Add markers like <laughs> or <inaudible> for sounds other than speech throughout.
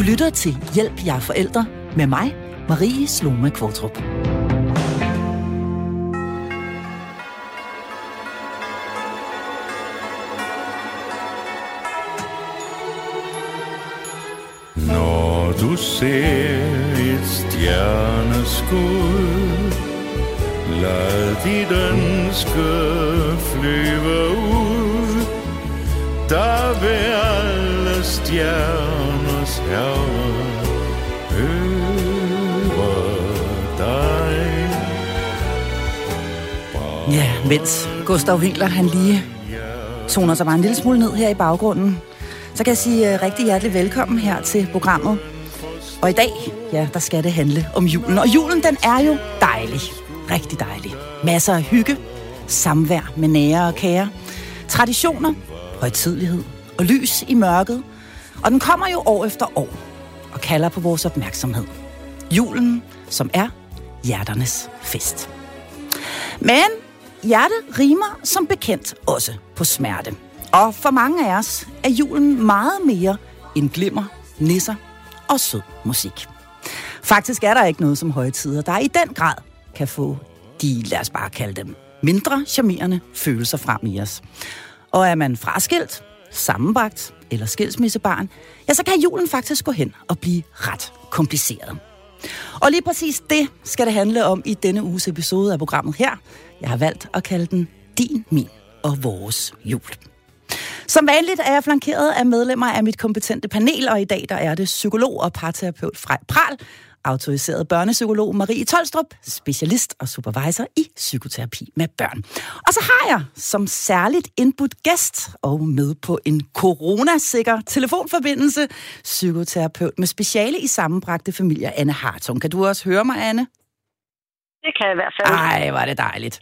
Du lytter til Hjælp jer forældre med mig, Marie Sloma Kvartrup. Når du ser et stjerneskud Lad dit ønske flyve ud der ved alle stjerners herre høre dig Ja, mens Gustav Hinkler han lige toner sig bare en lille smule ned her i baggrunden, så kan jeg sige uh, rigtig hjertelig velkommen her til programmet. Og i dag, ja, der skal det handle om julen. Og julen, den er jo dejlig. Rigtig dejlig. Masser af hygge, samvær med nære og kære, traditioner, højtidlighed og lys i mørket. Og den kommer jo år efter år og kalder på vores opmærksomhed. Julen, som er hjerternes fest. Men hjerte rimer som bekendt også på smerte. Og for mange af os er julen meget mere end glimmer, nisser og sød musik. Faktisk er der ikke noget som højtider, der i den grad kan få de, lad os bare kalde dem, mindre charmerende følelser frem i os. Og er man fraskilt, sammenbagt eller skilsmissebarn, ja, så kan julen faktisk gå hen og blive ret kompliceret. Og lige præcis det skal det handle om i denne uges episode af programmet her. Jeg har valgt at kalde den Din, Min og Vores Jul. Som vanligt er jeg flankeret af medlemmer af mit kompetente panel, og i dag der er det psykolog og parterapeut Frej Pral, autoriseret børnepsykolog Marie Tolstrup, specialist og supervisor i psykoterapi med børn. Og så har jeg som særligt indbudt gæst og med på en coronasikker telefonforbindelse, psykoterapeut med speciale i sammenbragte familier, Anne Hartung. Kan du også høre mig, Anne? Det kan jeg i hvert fald. Ej, var det dejligt.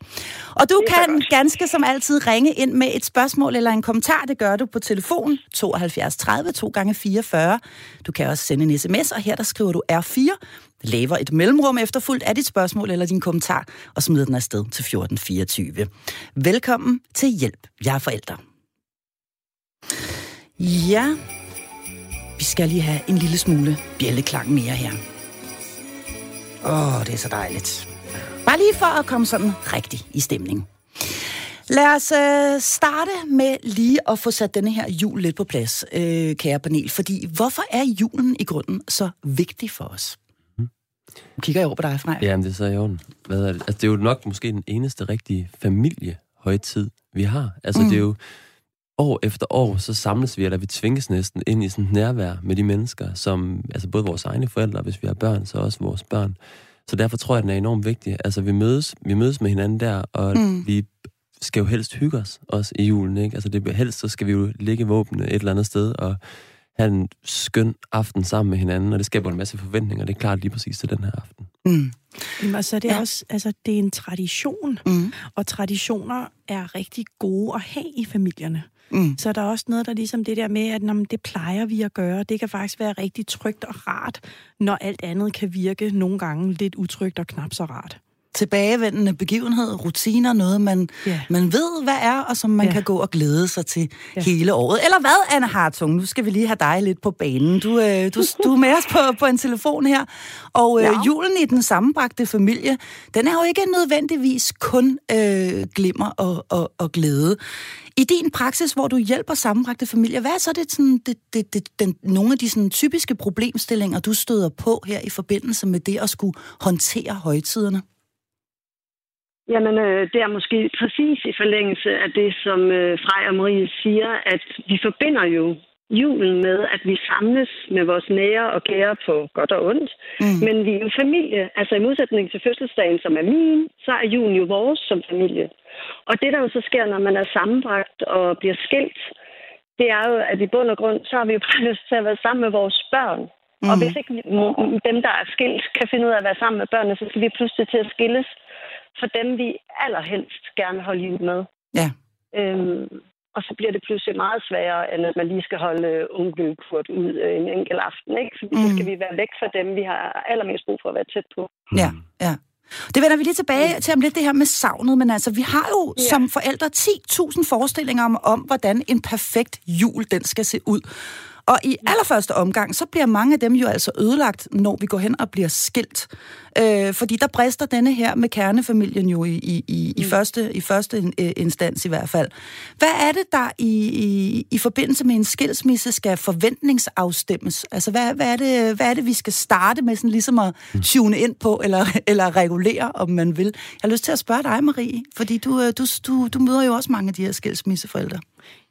Og du Det kan godt. ganske som altid ringe ind med et spørgsmål eller en kommentar. Det gør du på telefon 72 30 2 gange 44. Du kan også sende en sms, og her der skriver du R4, laver et mellemrum efterfulgt af dit spørgsmål eller din kommentar, og smider den afsted til 1424. Velkommen til Hjælp, jeg er forældre. Ja, vi skal lige have en lille smule bjælleklang mere her. Åh, det er så dejligt. Bare lige for at komme sådan rigtig i stemning. Lad os øh, starte med lige at få sat denne her jul lidt på plads, øh, kære panel. Fordi hvorfor er julen i grunden så vigtig for os? Nu kigger jeg over på dig, Frej. Jamen, det er så i orden. Hvad er det? Altså, det er jo nok måske den eneste rigtige familiehøjtid, vi har. Altså, mm. det er jo år efter år, så samles vi, eller vi tvinges næsten ind i sådan et nærvær med de mennesker, som, altså både vores egne forældre, hvis vi har børn, så også vores børn. Så derfor tror jeg, den er enormt vigtig. Altså, vi mødes, vi mødes med hinanden der, og mm. vi skal jo helst hygge os også i julen, ikke? Altså, det, helst så skal vi jo ligge våbne et eller andet sted, og have en skøn aften sammen med hinanden, og det skaber en masse forventninger. Det er klart lige præcis til den her aften. Mm. Jamen, og så er det Ja. også, altså, det er en tradition, Mm. og traditioner er rigtig gode at have i familierne. Mm. Så er der også noget, der ligesom det der med, at når det plejer vi at gøre. Det kan faktisk være rigtig trygt og rart, når alt andet kan virke nogle gange lidt utrygt og knap så rart. Tilbagevendende begivenhed, rutiner, noget man, Ja. man ved, hvad er, og som man Ja. kan gå og glæde sig til Ja. hele året. Eller hvad, Anne Hartung? Nu skal vi lige have dig lidt på banen. Du, øh, du, du er med os på, på en telefon her. Og øh, Ja. julen i den sammenbragte familie, den er jo ikke nødvendigvis kun øh, glimmer og, og, og glæde. I din praksis, hvor du hjælper sammenbragte familier, hvad er så det, sådan, det, det, det, den, nogle af de sådan, typiske problemstillinger, du støder på her i forbindelse med det at skulle håndtere højtiderne? Jamen, øh, det er måske præcis i forlængelse af det, som øh, Frej og Marie siger, at vi forbinder jo julen med, at vi samles med vores nære og kære på godt og ondt. Mm. Men vi er jo familie. Altså i modsætning til fødselsdagen, som er min, så er julen jo vores som familie. Og det, der jo så sker, når man er sammenbragt og bliver skilt, det er jo, at i bund og grund, så har vi jo bare <laughs> lyst til at være sammen med vores børn. Mm. Og hvis ikke dem, der er skilt, kan finde ud af at være sammen med børnene, så skal vi pludselig til at skilles for dem, vi allerhelst gerne holde jul med. Ja. Øhm, og så bliver det pludselig meget sværere, end at man lige skal holde øh, onkel Kurt ud øh, en enkelt aften. Ikke? Fordi mm. så Mm. skal vi være væk fra dem, vi har allermest brug for at være tæt på. Ja, ja. Det vender vi lige tilbage til om lidt, det her med savnet, men altså, vi har jo ja. Ja. som forældre 10.000 forestillinger om, om, hvordan en perfekt jul, den skal se ud. Og i allerførste omgang, så bliver mange af dem jo altså ødelagt, når vi går hen og bliver skilt. Øh, fordi der brister denne her med kernefamilien jo i, i, i, i, mm. første, i første øh, instans i hvert fald. Hvad er det, der i, i, i forbindelse med en skilsmisse skal forventningsafstemmes? Altså, hvad, hvad, er det, hvad er det, vi skal starte med sådan ligesom at mm. tune ind på, eller, eller regulere, om man vil? Jeg har lyst til at spørge dig, Marie, fordi du, øh, du, du, du møder jo også mange af de her skilsmisseforældre.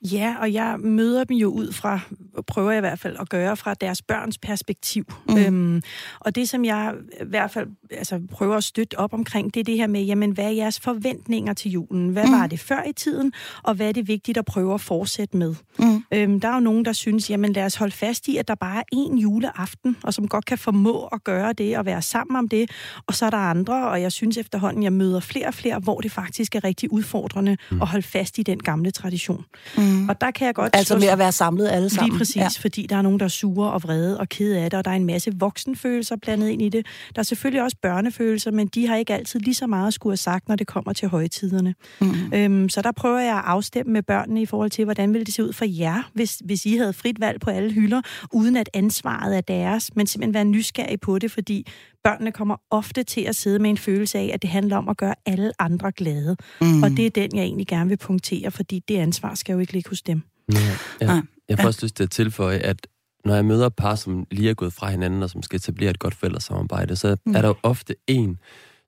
Ja, og jeg møder dem jo ud fra, prøver jeg i hvert fald at gøre fra deres børns perspektiv. Mm. Øhm, og det, som jeg i hvert fald altså, prøver at støtte op omkring, det er det her med, jamen, hvad er jeres forventninger til julen? Hvad mm. var det før i tiden, og hvad er det vigtigt at prøve at fortsætte med? Mm. Øhm, der er jo nogen, der synes, jamen lad os holde fast i, at der bare er én juleaften, og som godt kan formå at gøre det, og være sammen om det. Og så er der andre, og jeg synes efterhånden, jeg møder flere og flere, hvor det faktisk er rigtig udfordrende mm. at holde fast i den gamle tradition. Mm. Og der kan jeg godt... Altså med at være samlet alle sammen. Lige præcis, ja. fordi der er nogen, der er sure og vrede og kede af det, og der er en masse voksenfølelser blandet ind i det. Der er selvfølgelig også børnefølelser, men de har ikke altid lige så meget at skulle have sagt, når det kommer til højtiderne. Mm. Øhm, så der prøver jeg at afstemme med børnene i forhold til, hvordan ville det se ud for jer, hvis, hvis I havde frit valg på alle hylder, uden at ansvaret er deres, men simpelthen være nysgerrig på det, fordi børnene kommer ofte til at sidde med en følelse af, at det handler om at gøre alle andre glade. Mm. Og det er den, jeg egentlig gerne vil punktere, fordi det ansvar skal jo ikke ligge hos dem. Ja, ja. Jeg får også lyst til at tilføje, at når jeg møder par, som lige er gået fra hinanden, og som skal etablere et godt forældresamarbejde, så mm. er der jo ofte en,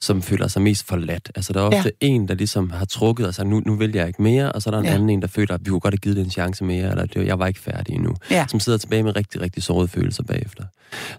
som føler sig mest forladt. Altså, der er ofte ja. en, der ligesom har trukket og sagt, nu, nu vil jeg ikke mere, og så er der en ja. anden en, der føler, at vi kunne godt have givet det en chance mere, eller jeg var ikke færdig endnu. Ja. Som sidder tilbage med rigtig, rigtig sårede følelser bagefter.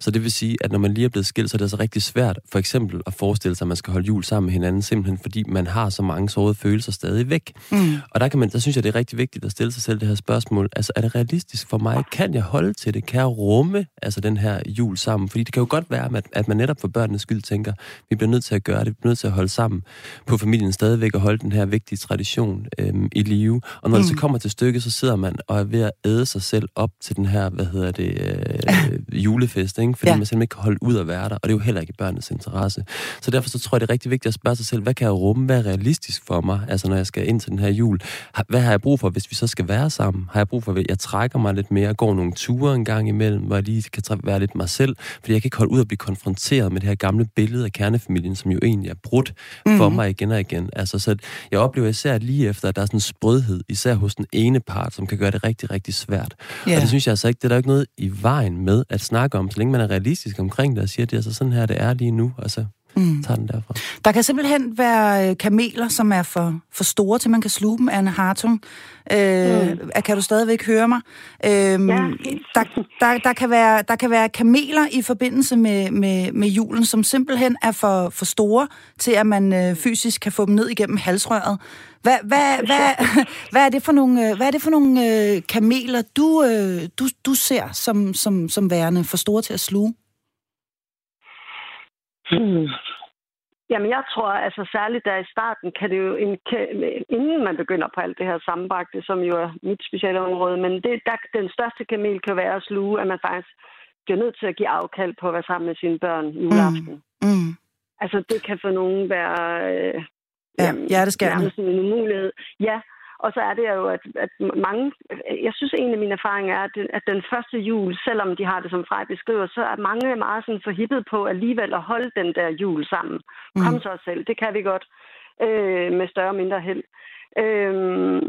Så det vil sige, at når man lige er blevet skilt, så er det altså rigtig svært, for eksempel at forestille sig, at man skal holde jul sammen med hinanden, simpelthen fordi man har så mange sårede følelser stadig væk. Mm. Og der, kan man, der synes jeg, det er rigtig vigtigt at stille sig selv det her spørgsmål. Altså, er det realistisk for mig? Kan jeg holde til det? Kan jeg rumme altså, den her jul sammen? Fordi det kan jo godt være, at, at man netop for børnenes skyld tænker, vi bliver nødt til at gøre det, vi bliver nødt til at holde sammen på familien stadigvæk og holde den her vigtige tradition øhm, i live. Og når mm. det så kommer til stykket, så sidder man og er ved at æde sig selv op til den her, hvad hedder det, øh, <laughs> julefest fest, ikke? fordi ja. man simpelthen ikke kan holde ud at være der, og det er jo heller ikke i børnenes interesse. Så derfor så tror jeg, det er rigtig vigtigt at spørge sig selv, hvad kan jeg rumme, hvad er realistisk for mig, altså når jeg skal ind til den her jul? Hvad har jeg brug for, hvis vi så skal være sammen? Har jeg brug for, at jeg trækker mig lidt mere, går nogle ture en gang imellem, hvor jeg lige kan være lidt mig selv, fordi jeg kan ikke holde ud at blive konfronteret med det her gamle billede af kernefamilien, som jo egentlig er brudt mm-hmm. for mig igen og igen. Altså, så jeg oplever især lige efter, at der er sådan en sprødhed, især hos den ene part, som kan gøre det rigtig, rigtig svært. Yeah. Og det synes jeg altså ikke, det er der ikke noget i vejen med at snakke om, så længe man er realistisk omkring det og siger, at det er altså sådan her, det er lige nu, altså mm. tager den derfra. Der kan simpelthen være øh, kameler, som er for, for store til, man kan sluge dem, Anne Hartung. Øh, mm. Kan du stadigvæk høre mig? Øh, ja. der, der, der, kan være, der kan være kameler i forbindelse med, med, med julen, som simpelthen er for, for store til, at man øh, fysisk kan få dem ned igennem halsrøret. Hvad, hvad, hvad, <laughs> hvad, er det for nogle, øh, hvad er det for nogle øh, kameler, du, øh, du, du ser som, som, som værende for store til at sluge? Hmm. Jamen, jeg tror, altså særligt der i starten, kan det jo, en, inden man begynder på alt det her sammenbragte, som jo er mit speciale område, men det, der, den største kamel kan være at sluge, at man faktisk bliver nødt til at give afkald på at være sammen med sine børn juleaften. Mm. Mm. Altså, det kan for nogen være... Øh, ja, jamen, hjerteskærende. en umulighed. Ja, og så er det jo, at, at mange... Jeg synes, en af mine erfaringer er, at, at den første jul, selvom de har det som Frej beskriver, så er mange meget sådan forhippet på alligevel at holde den der jul sammen. Mm. Kom så selv, det kan vi godt øh, med større og mindre held. Øh,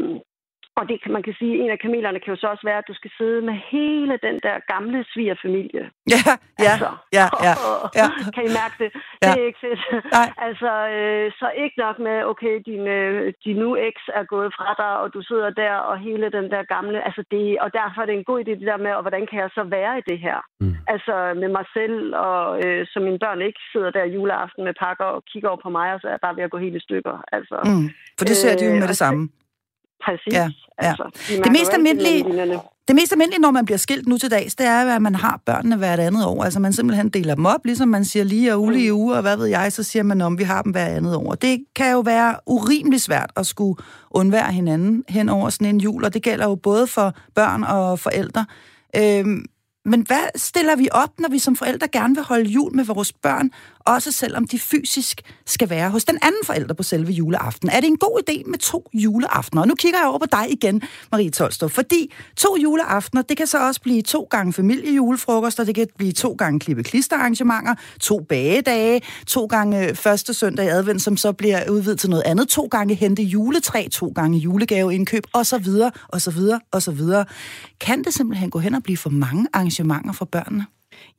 og det, man kan sige, en af kamelerne kan jo så også være, at du skal sidde med hele den der gamle svigerfamilie. Ja, ja, altså, ja, ja, <laughs> ja. Kan I mærke det? Ja. Det er ikke fedt. Nej. Altså, øh, så ikke nok med, okay, din, øh, din nu eks er gået fra dig, og du sidder der, og hele den der gamle, altså det, og derfor er det en god idé det der med, og hvordan kan jeg så være i det her? Mm. Altså med mig selv, og øh, så mine børn ikke sidder der juleaften med pakker og kigger over på mig, og så er jeg bare ved at gå helt i stykker. Altså, mm. For det ser de jo med det samme. Præcis. Ja, ja. Altså, de det mest almindelige... Det mest almindelige, når man bliver skilt nu til dags, det er, at man har børnene hvert andet år. Altså man simpelthen deler dem op, ligesom man siger lige og ulige mm. uger, og hvad ved jeg, så siger man, om vi har dem hvert andet år. Det kan jo være urimelig svært at skulle undvære hinanden hen over sådan en jul, og det gælder jo både for børn og forældre. Øhm, men hvad stiller vi op, når vi som forældre gerne vil holde jul med vores børn, også selvom de fysisk skal være hos den anden forælder på selve juleaften? Er det en god idé med to juleaftener? Og nu kigger jeg over på dig igen, Marie Tolstrup, fordi to juleaftener, det kan så også blive to gange familiejulefrokoster, det kan blive to gange klippe klisterarrangementer, to bagedage, to gange øh, første søndag i advent, som så bliver udvidet til noget andet, to gange hente juletræ, to gange julegaveindkøb, osv., osv., osv. Kan det simpelthen gå hen og blive for mange arrangementer arrangementer for børnene?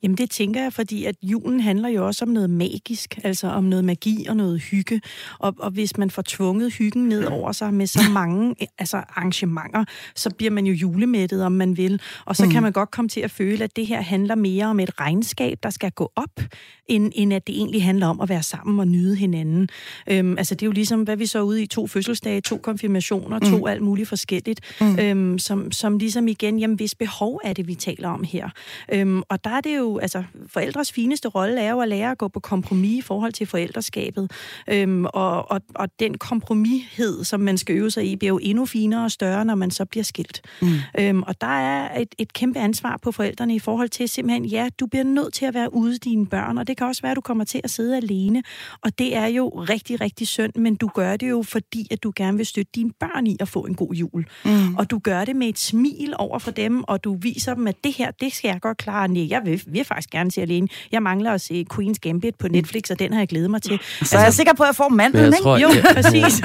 Jamen det tænker jeg, fordi at julen handler jo også om noget magisk, altså om noget magi og noget hygge. Og, og hvis man får tvunget hyggen ned over sig med så mange altså arrangementer, så bliver man jo julemættet, om man vil. Og så mm. kan man godt komme til at føle, at det her handler mere om et regnskab, der skal gå op, end, end at det egentlig handler om at være sammen og nyde hinanden. Øhm, altså det er jo ligesom, hvad vi så ude i to fødselsdage, to konfirmationer, mm. to alt muligt forskelligt, mm. øhm, som, som ligesom igen, jamen hvis behov er det, vi taler om her. Øhm, og der er det jo, altså forældres fineste rolle er jo at lære at gå på kompromis i forhold til forældreskabet. Øhm, og, og, og den kompromished, som man skal øve sig i, bliver jo endnu finere og større, når man så bliver skilt. Mm. Øhm, og der er et, et kæmpe ansvar på forældrene i forhold til simpelthen, ja, du bliver nødt til at være ude dine børn, og det kan også være, at du kommer til at sidde alene. Og det er jo rigtig, rigtig synd, men du gør det jo, fordi at du gerne vil støtte dine børn i at få en god jul. Mm. Og du gør det med et smil over for dem, og du viser dem, at det her, det skal jeg godt klare. Nej, jeg vil, vil faktisk gerne se alene. Jeg mangler at se Queen's Gambit på Netflix, og den har jeg glædet mig til. Så altså, jeg er sikker på, at jeg får manden, ikke? Tror, jo, ja, <laughs> præcis. <laughs>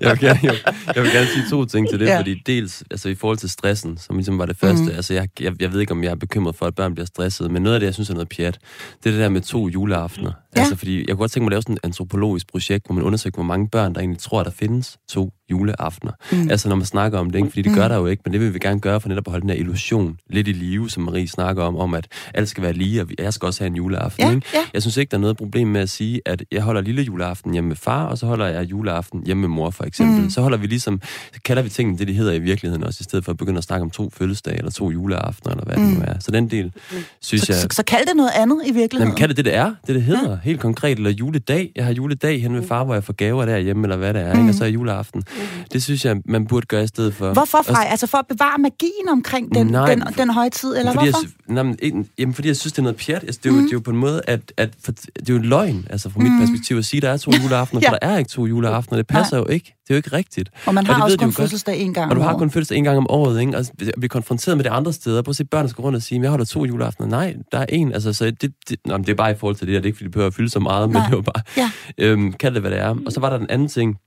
Jeg, vil gerne, jeg, jeg vil gerne sige to ting til det, ja. fordi dels altså, i forhold til stressen, som ligesom var det første, mm. altså jeg, jeg, jeg ved ikke, om jeg er bekymret for, at børn bliver stresset, men noget af det, jeg synes er noget pjat, det er det der med to juleaftener. Ja. Altså, fordi jeg kunne godt tænke mig at lave sådan et antropologisk projekt, hvor man undersøger, hvor mange børn, der egentlig tror, der findes to juleaftener. Mm. Altså når man snakker om det, ikke? fordi det gør mm. der jo ikke, men det vil vi gerne gøre for netop at holde den her illusion lidt i live, som Marie snakker om, om at alt skal være lige, og jeg skal også have en juleaften. Ja, ikke? ja. Jeg synes ikke, der er noget problem med at sige, at jeg holder lille juleaften hjemme med far, og så holder jeg juleaften hjemme med mor, for eksempel. Mm. Så holder vi ligesom, så kalder vi tingene det, de hedder i virkeligheden også, i stedet for at begynde at snakke om to fødselsdage, eller to juleaftener, eller hvad mm. det nu er. Så den del, synes så, jeg... Så, så kald det noget andet i virkeligheden? Jamen, kan det det, det er? Det, det hedder. Ja. Helt konkret. Eller juledag. Jeg har juledag hen med far, hvor jeg får gaver derhjemme, eller hvad det er. Mm. Ikke? Og så er juleaften. Mm. Det synes jeg, man burde gøre i stedet for. Hvorfor, Frej? Altså for at bevare magien omkring den, Nej, den, den højtid, eller fordi hvorfor? Jeg, nej, men, jamen, fordi jeg synes, det er noget pjat. Altså, det, er jo, mm. det er jo på en måde, at, at for, det er jo en løgn, altså fra mit mm. perspektiv, at sige, at der er to <laughs> juleaftener, ja. for der er ikke to juleaftener. Det passer Nej. jo ikke. Det er jo ikke rigtigt. Og man har og også kun fødselsdag en gang Og du har kun fødselsdag en gang om året, ikke? Og altså, vi er konfronteret med det andre steder. Prøv at se, børn skal rundt og sige, jeg holder to juleaftener. Nej, der er en. Altså, så det, det, nå, det er bare i forhold til det her. Det er ikke, fordi det behøver at fylde så meget, Nej. men det var bare... Ja. Øhm, kald det, hvad det er. Og så var der den anden ting,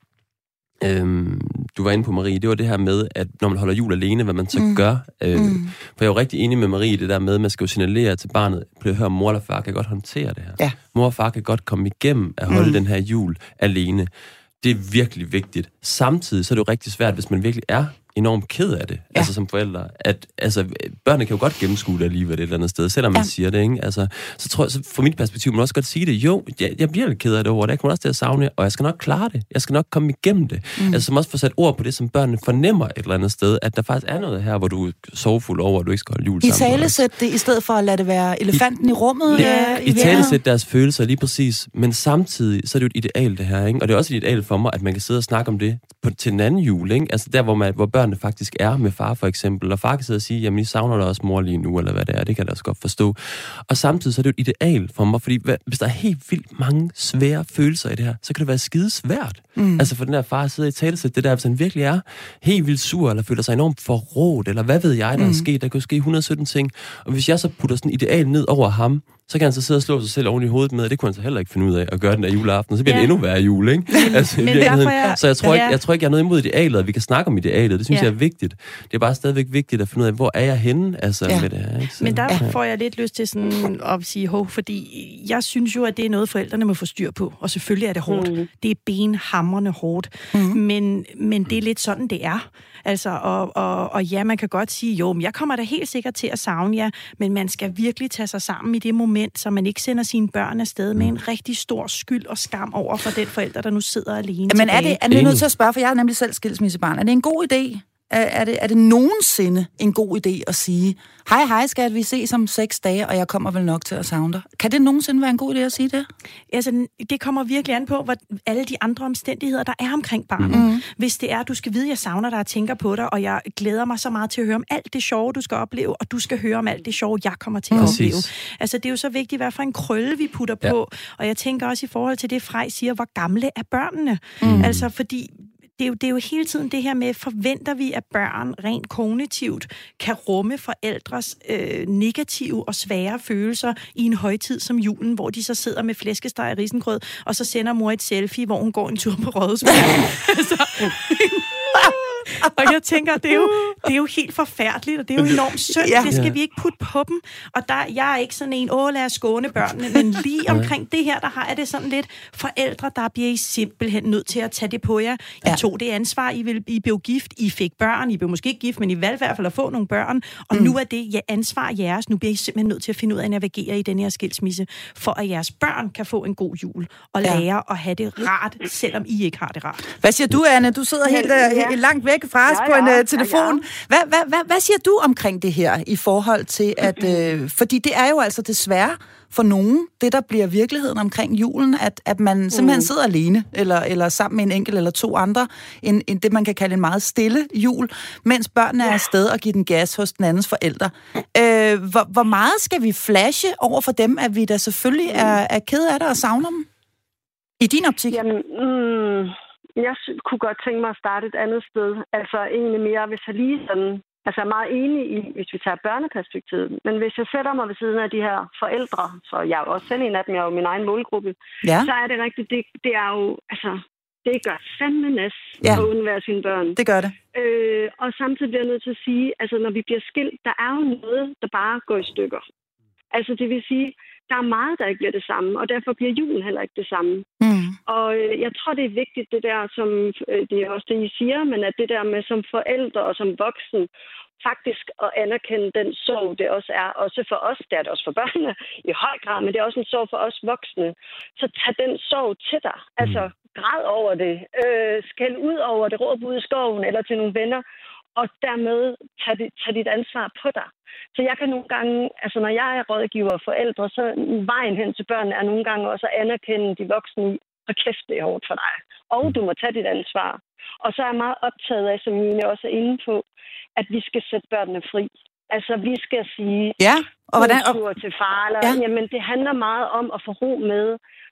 øhm, du var inde på, Marie, det var det her med, at når man holder jul alene, hvad man så mm. gør. Øh, mm. For jeg er jo rigtig enig med Marie det der med, at man skal jo signalere til barnet, at høre, mor eller far kan godt håndtere det her. Ja. Mor og far kan godt komme igennem at holde mm. den her jul alene. Det er virkelig vigtigt. Samtidig så er det jo rigtig svært, hvis man virkelig er enormt ked af det, ja. altså som forældre. At, altså, børnene kan jo godt gennemskue det alligevel et eller andet sted, selvom man ja. siger det, ikke? Altså, så tror jeg, så fra mit perspektiv, man også godt sige det. Jo, jeg, jeg bliver lidt ked af det over det. Jeg kommer også til at savne og jeg skal nok klare det. Jeg skal nok komme igennem det. Mm. Altså, som også får sat ord på det, som børnene fornemmer et eller andet sted, at der faktisk er noget her, hvor du er sovfuld over, at du ikke skal holde jul I sammen. I talesæt det, i stedet for at lade det være elefanten i, i rummet? Ja, I, i talesæt deres følelser, lige præcis. Men samtidig, så er det jo et ideal, det her, ikke? Og det er også et ideal for mig, at man kan sidde og snakke om det på, til den anden jul, ikke? Altså der, hvor, man, hvor børnene faktisk er med far for eksempel, og far kan sidde og sige, jamen I savner da også mor lige nu, eller hvad det er, det kan jeg da også godt forstå. Og samtidig så er det jo et ideal for mig, fordi hvis der er helt vildt mange svære følelser i det her, så kan det være skide svært. Mm. Altså for den der far at sidde i talesæt, det der, hvis han virkelig er helt vildt sur, eller føler sig enormt forrådt, eller hvad ved jeg, der mm. er sket, der kan ske 117 ting. Og hvis jeg så putter sådan et ideal ned over ham, så kan han så sidde og slå sig selv oven i hovedet med, og det kunne han så heller ikke finde ud af at gøre den der juleaften, så bliver ja. det endnu værre jul, ikke? <laughs> Altså, Men jeg, så jeg tror, ikke, jeg tror ikke, jeg er noget imod idealet, at vi kan snakke om idealet, det synes ja. jeg er vigtigt. Det er bare stadigvæk vigtigt at finde ud af, hvor er jeg henne altså, ja. med det her. Ikke? Så, Men der ja. får jeg lidt lyst til sådan at sige ho, fordi jeg synes jo, at det er noget, forældrene må få styr på, og selvfølgelig er det hårdt. Mm. Det er benhamrende hårdt, mm. men, men det er lidt sådan, det er. Altså, og, og, og ja, man kan godt sige, jo, men jeg kommer da helt sikkert til at savne jer, men man skal virkelig tage sig sammen i det moment, så man ikke sender sine børn afsted med en rigtig stor skyld og skam over for den forælder, der nu sidder alene Men er det, er det nødt til at spørge, for jeg er nemlig selv skilsmissebarn. Er det en god idé, er, det, er det nogensinde en god idé at sige, hej hej skat, vi ses om seks dage, og jeg kommer vel nok til at savne dig. Kan det nogensinde være en god idé at sige det? Altså, det kommer virkelig an på, hvad alle de andre omstændigheder, der er omkring barnet. Mm. Hvis det er, du skal vide, jeg savner dig og tænker på dig, og jeg glæder mig så meget til at høre om alt det sjove, du skal opleve, og du skal høre om alt det sjove, jeg kommer til at Præcis. opleve. Altså, det er jo så vigtigt, hvad for en krølle vi putter Ja. på. Og jeg tænker også i forhold til det, Frej siger, hvor gamle er børnene? Mm. Altså, fordi det er, jo, det er jo hele tiden det her med, forventer vi, at børn rent kognitivt kan rumme forældres øh, negative og svære følelser i en højtid som julen, hvor de så sidder med flæskesteg og risengrød, og så sender mor et selfie, hvor hun går en tur på Rådhusberg. <laughs> altså, <laughs> <laughs> og jeg tænker, det er, jo, det er jo helt forfærdeligt, og det er jo enormt synd. Ja. Ja. Det skal Ja. vi ikke putte på dem. Og der, jeg er ikke sådan en, åh, lad os skåne børnene, men lige <laughs> omkring det her, der har jeg det sådan lidt, forældre, der bliver I simpelthen nødt til at tage det på jer. I Ja. ja. tog det ansvar, I, vil, I blev gift, I fik børn, I blev måske ikke gift, men I valgte i hvert fald at få nogle børn, og mm. nu er det ja, ansvar jeres. Nu bliver I simpelthen nødt til at finde ud af at navigere i den her skilsmisse, for at jeres børn kan få en god jul, og Ja. lære at have det rart, selvom I ikke har det rart. Hvad siger du, Anne? Du sidder helt, Ja. ja. helt langt væk fra os Ja, på en ja. uh, telefon. Ja, Hvad, hvad, hvad, hvad siger du omkring det her i forhold til, at... <clears throat> Øh, fordi det er jo altså desværre for nogen, det der bliver virkeligheden omkring julen, at, at man simpelthen Mm. sidder alene, eller, eller sammen med en enkelt eller to andre, en, en, det man kan kalde en meget stille jul, mens børnene er afsted og giver den gas hos den andens forældre. Øh, hvor, hvor meget skal vi flashe over for dem, at vi da selvfølgelig er, er ked af det og savner dem? I din optik? Jamen, mm, jeg kunne godt tænke mig at starte et andet sted. Altså egentlig mere, hvis jeg lige sådan... Altså jeg er meget enig i, hvis vi tager børneperspektivet. Men hvis jeg sætter mig ved siden af de her forældre, så jeg er jo også selv en af dem, jeg er jo min egen målgruppe, Ja, så er det rigtigt, det, det er jo, altså, det gør fandme næs ja. at undvære sine børn. det gør det. Øh, og samtidig bliver jeg nødt til at sige, altså når vi bliver skilt, der er jo noget, der bare går i stykker. Altså det vil sige, der er meget, der ikke bliver det samme, og derfor bliver julen heller ikke det samme. Mm. Og øh, jeg tror, det er vigtigt, det der, som øh, det er også det, I siger, men at det der med som forældre og som voksen, faktisk at anerkende den sorg, det også er. Også for os, det er det også for børnene <laughs> i høj grad, men det er også en sorg for os voksne. Så tag den sorg til dig. Altså, græd over det. Øh, skæld ud over det. Råb ud i skoven eller til nogle venner. Og dermed tag, dit, tag dit ansvar på dig. Så jeg kan nogle gange, altså når jeg er rådgiver og forældre, så vejen hen til børnene er nogle gange også at anerkende de voksne i, og kæft, det er hårdt for dig. Og du må tage dit ansvar. Og så er jeg meget optaget af, som Mine også er inde på, at vi skal sætte børnene fri. Altså, vi skal sige, Ja, og hvordan... Og, til far, eller, ja. jamen, det handler meget om at få ro med.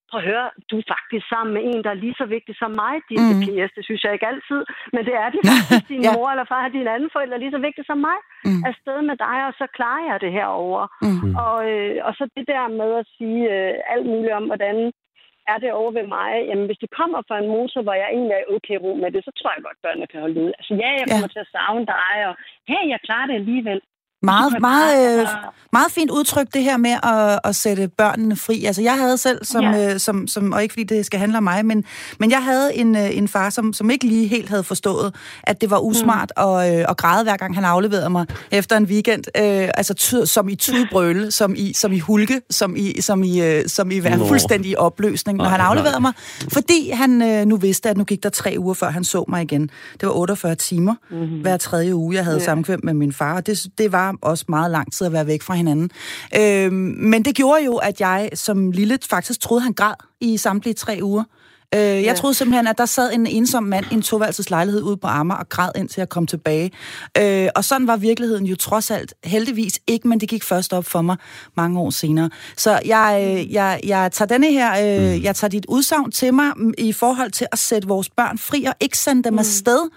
Prøv at høre, du er faktisk sammen med en, der er lige så vigtig som mig, din Mm. mm. PS. Det synes jeg ikke altid, men det er de <laughs> faktisk. Din Ja. ja. mor eller far har din anden forældre er lige så vigtig som mig. Mm. Mm. Afsted med dig, og så klarer jeg det herover. mm. Og, øh, og så det der med at sige øh, alt muligt om, hvordan er det over ved mig. Jamen, hvis det kommer fra en motor, hvor jeg egentlig er okay ro med det, så tror jeg godt, børnene kan holde ud. Altså, ja, jeg Ja. kommer til at savne dig, og hey, jeg klarer det alligevel. Meget, meget, øh, bare- meget fint udtryk, det her med at, at sætte børnene fri. Altså, jeg havde selv, som, Ja. øh, som, som, og ikke fordi det skal handle om mig, men, men jeg havde en, øh, en far, som, som ikke lige helt havde forstået, at det var usmart mm. at, øh, at græde, hver gang han afleverede mig efter en weekend. Øh, altså, ty, som i tudbrøle, som i, som i hulke, som i, som i, øh, som i være Nå. fuldstændig opløsning, når han afleverede mig. Fordi han øh, nu vidste, at nu gik der tre uger, før han så mig igen. Det var 48 timer mm-hmm. hver tredje uge, jeg havde ja. Sammenkvem med min far, og det, det var også meget lang tid at være væk fra hinanden. Øh, men det gjorde jo, at jeg som lille faktisk troede, han græd i samtlige tre uger. Øh, jeg Ja. troede simpelthen, at der sad en ensom mand i en toværelses lejlighed ude på Amager og græd indtil jeg kom tilbage. Øh, og sådan var virkeligheden jo trods alt heldigvis ikke, men det gik først op for mig mange år senere. Så jeg, øh, jeg, jeg tager denne her, øh, jeg tager dit udsagn til mig mm, i forhold til at sætte vores børn fri og ikke sende dem afsted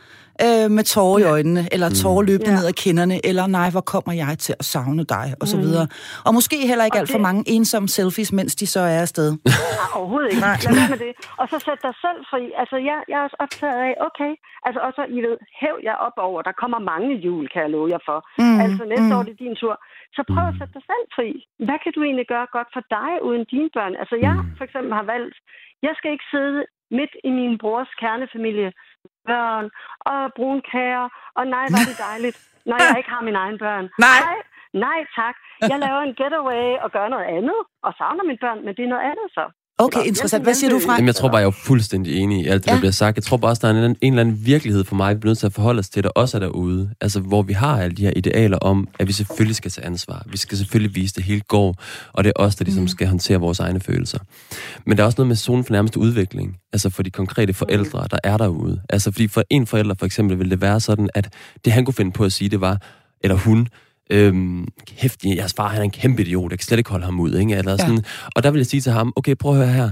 øh, med tårer i øjnene, eller tårer løbende Ja. ned ad kinderne, eller nej, hvor kommer jeg til at savne dig, og så videre. Og måske heller ikke Og alt for mange ensomme selfies, mens de så er afsted. <laughs> Nej, overhovedet ikke. Lad være med det. Og så sæt dig selv fri. Altså, jeg, jeg er også optaget af, okay, altså også, I ved, hæv jer op over. Der kommer mange jul, kan jeg love jer for. Mm, Mm, altså, næste mm. mm. år det er din tur. Så prøv at sætte dig selv fri. Hvad kan du egentlig gøre godt for dig uden dine børn? Altså, jeg for eksempel har valgt, jeg skal ikke sidde midt i min brors kernefamilie, børn og brunkager, og nej, var det dejligt, når jeg ikke har mine egne børn. <laughs> Nej. nej, nej tak. Jeg laver en getaway og gør noget andet, og savner mine børn, men det er noget andet så. Okay, interessant. Hvad siger du, Frank? Jamen, jeg tror bare, jeg er fuldstændig enig i alt det, ja. Der bliver sagt. Jeg tror bare også, der er en, en eller anden virkelighed for mig, vi bliver nødt til at forholde os til, der også er derude. Altså, hvor vi har alle de her idealer om, at vi selvfølgelig skal tage ansvar. Vi skal selvfølgelig vise, det hele går, og det er os, der ligesom skal håndtere vores egne følelser. Men der er også noget med zonen for nærmeste udvikling, altså for de konkrete forældre, der er derude. Altså, fordi for en forælder for eksempel vil det være sådan, at det han kunne finde på at sige, det var, eller hun, øhm, kæft, jeres far han er en kæmpe idiot, jeg kan slet ikke holde ham ud, ikke? Eller sådan. Og der vil jeg sige til ham, okay, prøv at høre her,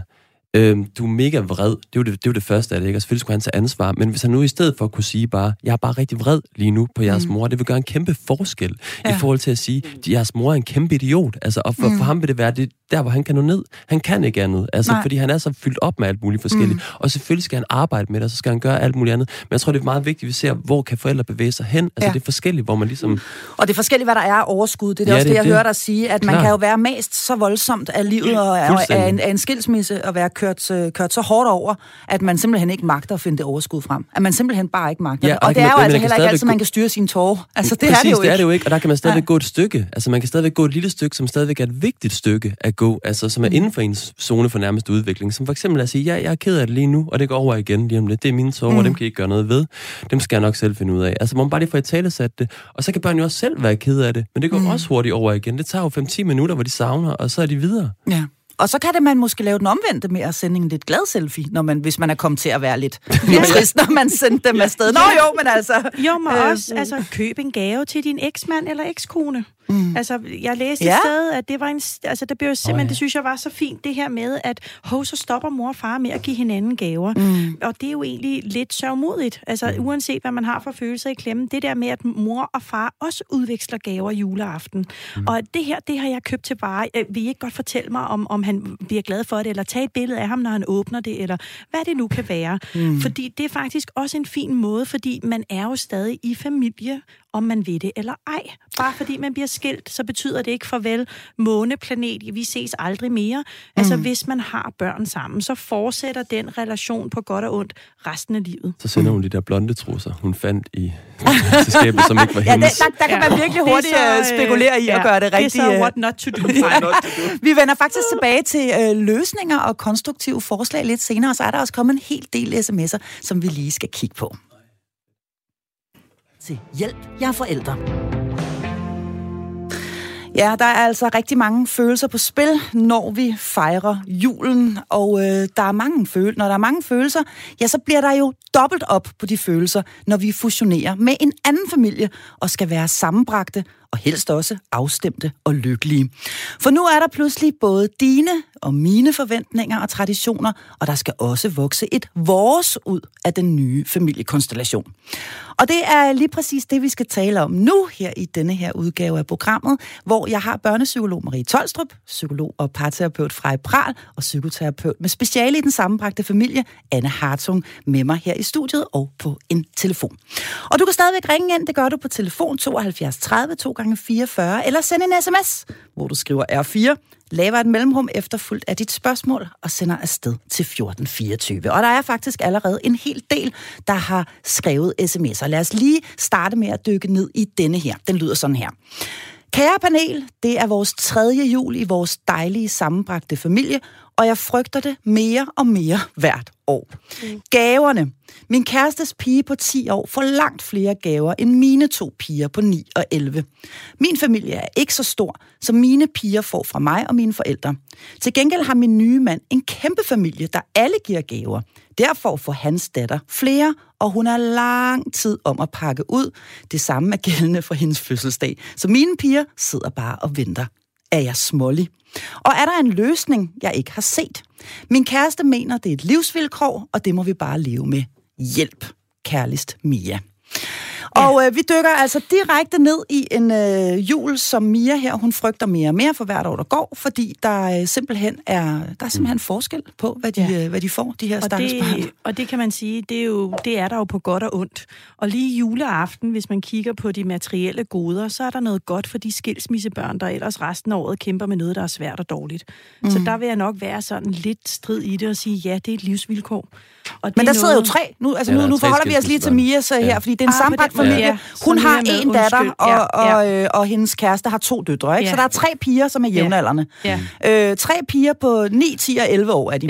Øhm, du er mega vred. Det er, det, det er jo det første af det, ikke? Og selvfølgelig skulle han tage ansvar. Men hvis han nu i stedet for kunne sige bare, jeg er bare rigtig vred lige nu på jeres mm. mor, det vil gøre en kæmpe forskel ja. I forhold til at sige, at jeres mor er en kæmpe idiot. Altså, og for, mm. for ham vil det være det, der, hvor han kan nå ned. Han kan ikke andet. Altså, Nej. fordi han er så fyldt op med alt muligt forskelligt. Mm. Og selvfølgelig skal han arbejde med det, og så skal han gøre alt muligt andet. Men jeg tror, det er meget vigtigt, at vi ser, hvor kan forældre bevæge sig hen. Altså, Ja. det er forskelligt, hvor man ligesom... Og det er forskelligt, hvad der er overskud. Det er, Ja, også det det, jeg det. hører dig sige, at man Klart. kan jo være mest så voldsomt af livet og af, af, en, af en skilsmisse og være kørt, øh, kørt så hårdt over, at man simpelthen ikke magter at finde det overskud frem. At man simpelthen bare ikke magter Ja, og Og det man- er jo men altså man heller ikke altid, man kan styre sine tårer. Altså, det Præcis, er det jo det er det ikke. jo ikke, og der kan man stadigvæk Nej. gå et stykke. Altså, man kan stadigvæk gå et lille stykke, som stadigvæk er et vigtigt stykke at gå, altså, som er Mm. inden for ens zone for nærmeste udvikling. Som for eksempel at sige, ja, jeg er ked af det lige nu, og det går over igen lige om lidt. Det er mine tårer, mm. og dem kan I ikke gøre noget ved. Dem skal jeg nok selv finde ud af. Altså, man bare lige får i tale sat det. Og så kan børn jo også selv være ked af det, men det går mm. også hurtigt over igen. Det tager jo 5-10 minutter, hvor de savner, og så er de videre. Ja. Og så kan det man måske lave den omvendte med at sende en lidt glad selfie, når man, hvis man er kommet til at være lidt, <laughs> lidt trist, når man sendte dem afsted. Nå jo, men altså... Jo, men Øh, også altså, køb en gave til din eksmand eller ekskone. Mm. Altså, jeg læste Ja. et sted, at det var en... Altså, der blev simpelthen, Åh, ja. det synes jeg var så fint, det her med, at hov, så stopper mor og far med at give hinanden gaver. Mm. Og det er jo egentlig lidt sørgmodigt. Altså, mm. uanset hvad man har for følelser i klemmen, det der med, at mor og far også udveksler gaver juleaften. Mm. Og det her, det har jeg købt til bare. Øh, Vil I ikke godt fortælle mig, om, om han bliver glad for det, eller tage et billede af ham, når han åbner det, eller hvad det nu kan være. Mm. Fordi det er faktisk også en fin måde, fordi man er jo stadig i familie, om man ved det eller ej. Bare fordi man bliver skilt, så betyder det ikke farvel, måneplanet, vi ses aldrig mere. Altså, hvis man har børn sammen, så fortsætter den relation på godt og ondt resten af livet. Så sender hun de der blonde trusser, hun fandt i <laughs> skabet, som ikke var <laughs> Ja, det, hendes. der, der kan man virkelig hurtigt Det øh, så, øh, spekulere i at gøre det rigtigt. Det er så øh. <laughs> what not to do. Vi vender faktisk tilbage til øh, løsninger og konstruktive forslag lidt senere, og så er der også kommet en hel del sms'er, som vi lige skal kigge på. Til hjælp, jeg er forældre. Ja, der er altså rigtig mange følelser på spil, når vi fejrer julen, og øh, der er mange følelser. Når der er mange følelser, ja, så bliver der jo dobbelt op på de følelser, når vi fusionerer med en anden familie og skal være sammenbragte og helst også afstemte og lykkelige. For nu er der pludselig både dine og mine forventninger og traditioner, og der skal også vokse et vores ud af den nye familiekonstellation. Og det er lige præcis det, vi skal tale om nu her i denne her udgave af programmet, hvor jeg har børnepsykolog Marie Tolstrup, psykolog og parterapeut Frej Pral og psykoterapeut med speciale i den sammenbragte familie, Anne Hartung, med mig her i studiet og på en telefon. Og du kan stadigvæk ringe ind, det gør du på telefon 72 30 2 gange 44 eller send en sms, hvor du skriver R4, laver et mellemrum efterfuldt af dit spørgsmål og sender afsted til 1424. Og der er faktisk allerede en hel del, der har skrevet sms'er. Lad os lige starte med at dykke ned i denne her. Den lyder sådan her. Kære panel, det er vores tredje jul i vores dejlige sammenbragte familie, og jeg frygter det mere og mere hvert år. Mm. Gaverne. Min kærestes pige på 10 år får langt flere gaver end mine to piger på 9 og 11. Min familie er ikke så stor, som mine piger får fra mig og mine forældre. Til gengæld har min nye mand en kæmpe familie, der alle giver gaver. Derfor får hans datter flere, og hun har lang tid om at pakke ud. Det samme er gældende for hendes fødselsdag. Så mine piger sidder bare og venter. Er jeg smålig? Og er der en løsning, jeg ikke har set? Min kæreste mener, det er et livsvilkår, og det må vi bare leve med. Hjælp, kærligst Mia. Og øh, vi dykker altså direkte ned i en øh, jul, som Mia her, hun frygter mere og mere for hvert år, der går, fordi der øh, simpelthen er, der er simpelthen forskel på, hvad de, Ja. øh, hvad de får, de her stakkels børn. og det kan man sige, det er, jo, det er der jo på godt og ondt. Og lige juleaften, hvis man kigger på de materielle goder, så er der noget godt for de skilsmissebørn, der ellers resten af året kæmper med noget, der er svært og dårligt. Mm. Så der vil jeg nok være sådan lidt strid i det og sige, ja, det er et livsvilkår. Og Men der er sidder jo noget- tre. Nu, altså, Ja, nu, nu tre forholder vi os lige til skilsmissebørn. Mias uh, her, Ja. fordi det er en Ah, familie. Ja, Hun har en datter, og, Ja, og, øh, og hendes kæreste har to døtre. Ikke? Ja. Så der er tre piger, som er jævnaldrende. Ja. Øh, tre piger på 9, 10 og 11 år er de.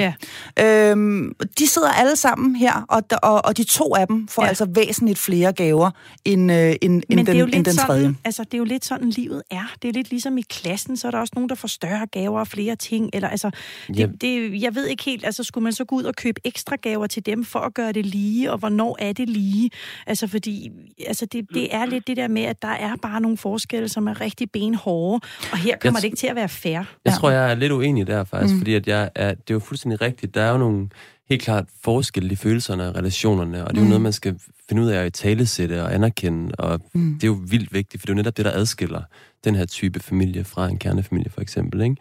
Ja. Øhm, de sidder alle sammen her, og, og, og de to af dem får ja. Ja. altså væsentligt flere gaver end, øh, end, end, Men den, det er jo end lidt den tredje. sådan, altså, det er jo lidt sådan, livet er. Det er lidt ligesom i klassen, så er der også nogen, der får større gaver og flere ting. Eller, altså, Ja. det, det, jeg ved ikke helt, altså, skulle man så gå ud og købe ekstra gaver til dem for at gøre det lige, og hvornår er det lige? Altså, fordi altså, det, det er lidt det der med, at der er bare nogle forskelle, som er rigtig benhårde, og her kommer Jeg det ikke til at være fair. Jeg Ja. tror, jeg er lidt uenig der faktisk, Mm. fordi at jeg er, det er jo fuldstændig rigtigt. Der er jo nogle helt klart forskel i følelserne og relationerne, og det er jo Mm. noget, man skal finde ud af at talesætte og anerkende, og mm. det er jo vildt vigtigt, for det er jo netop det, der adskiller den her type familie fra en kernefamilie for eksempel. Ikke?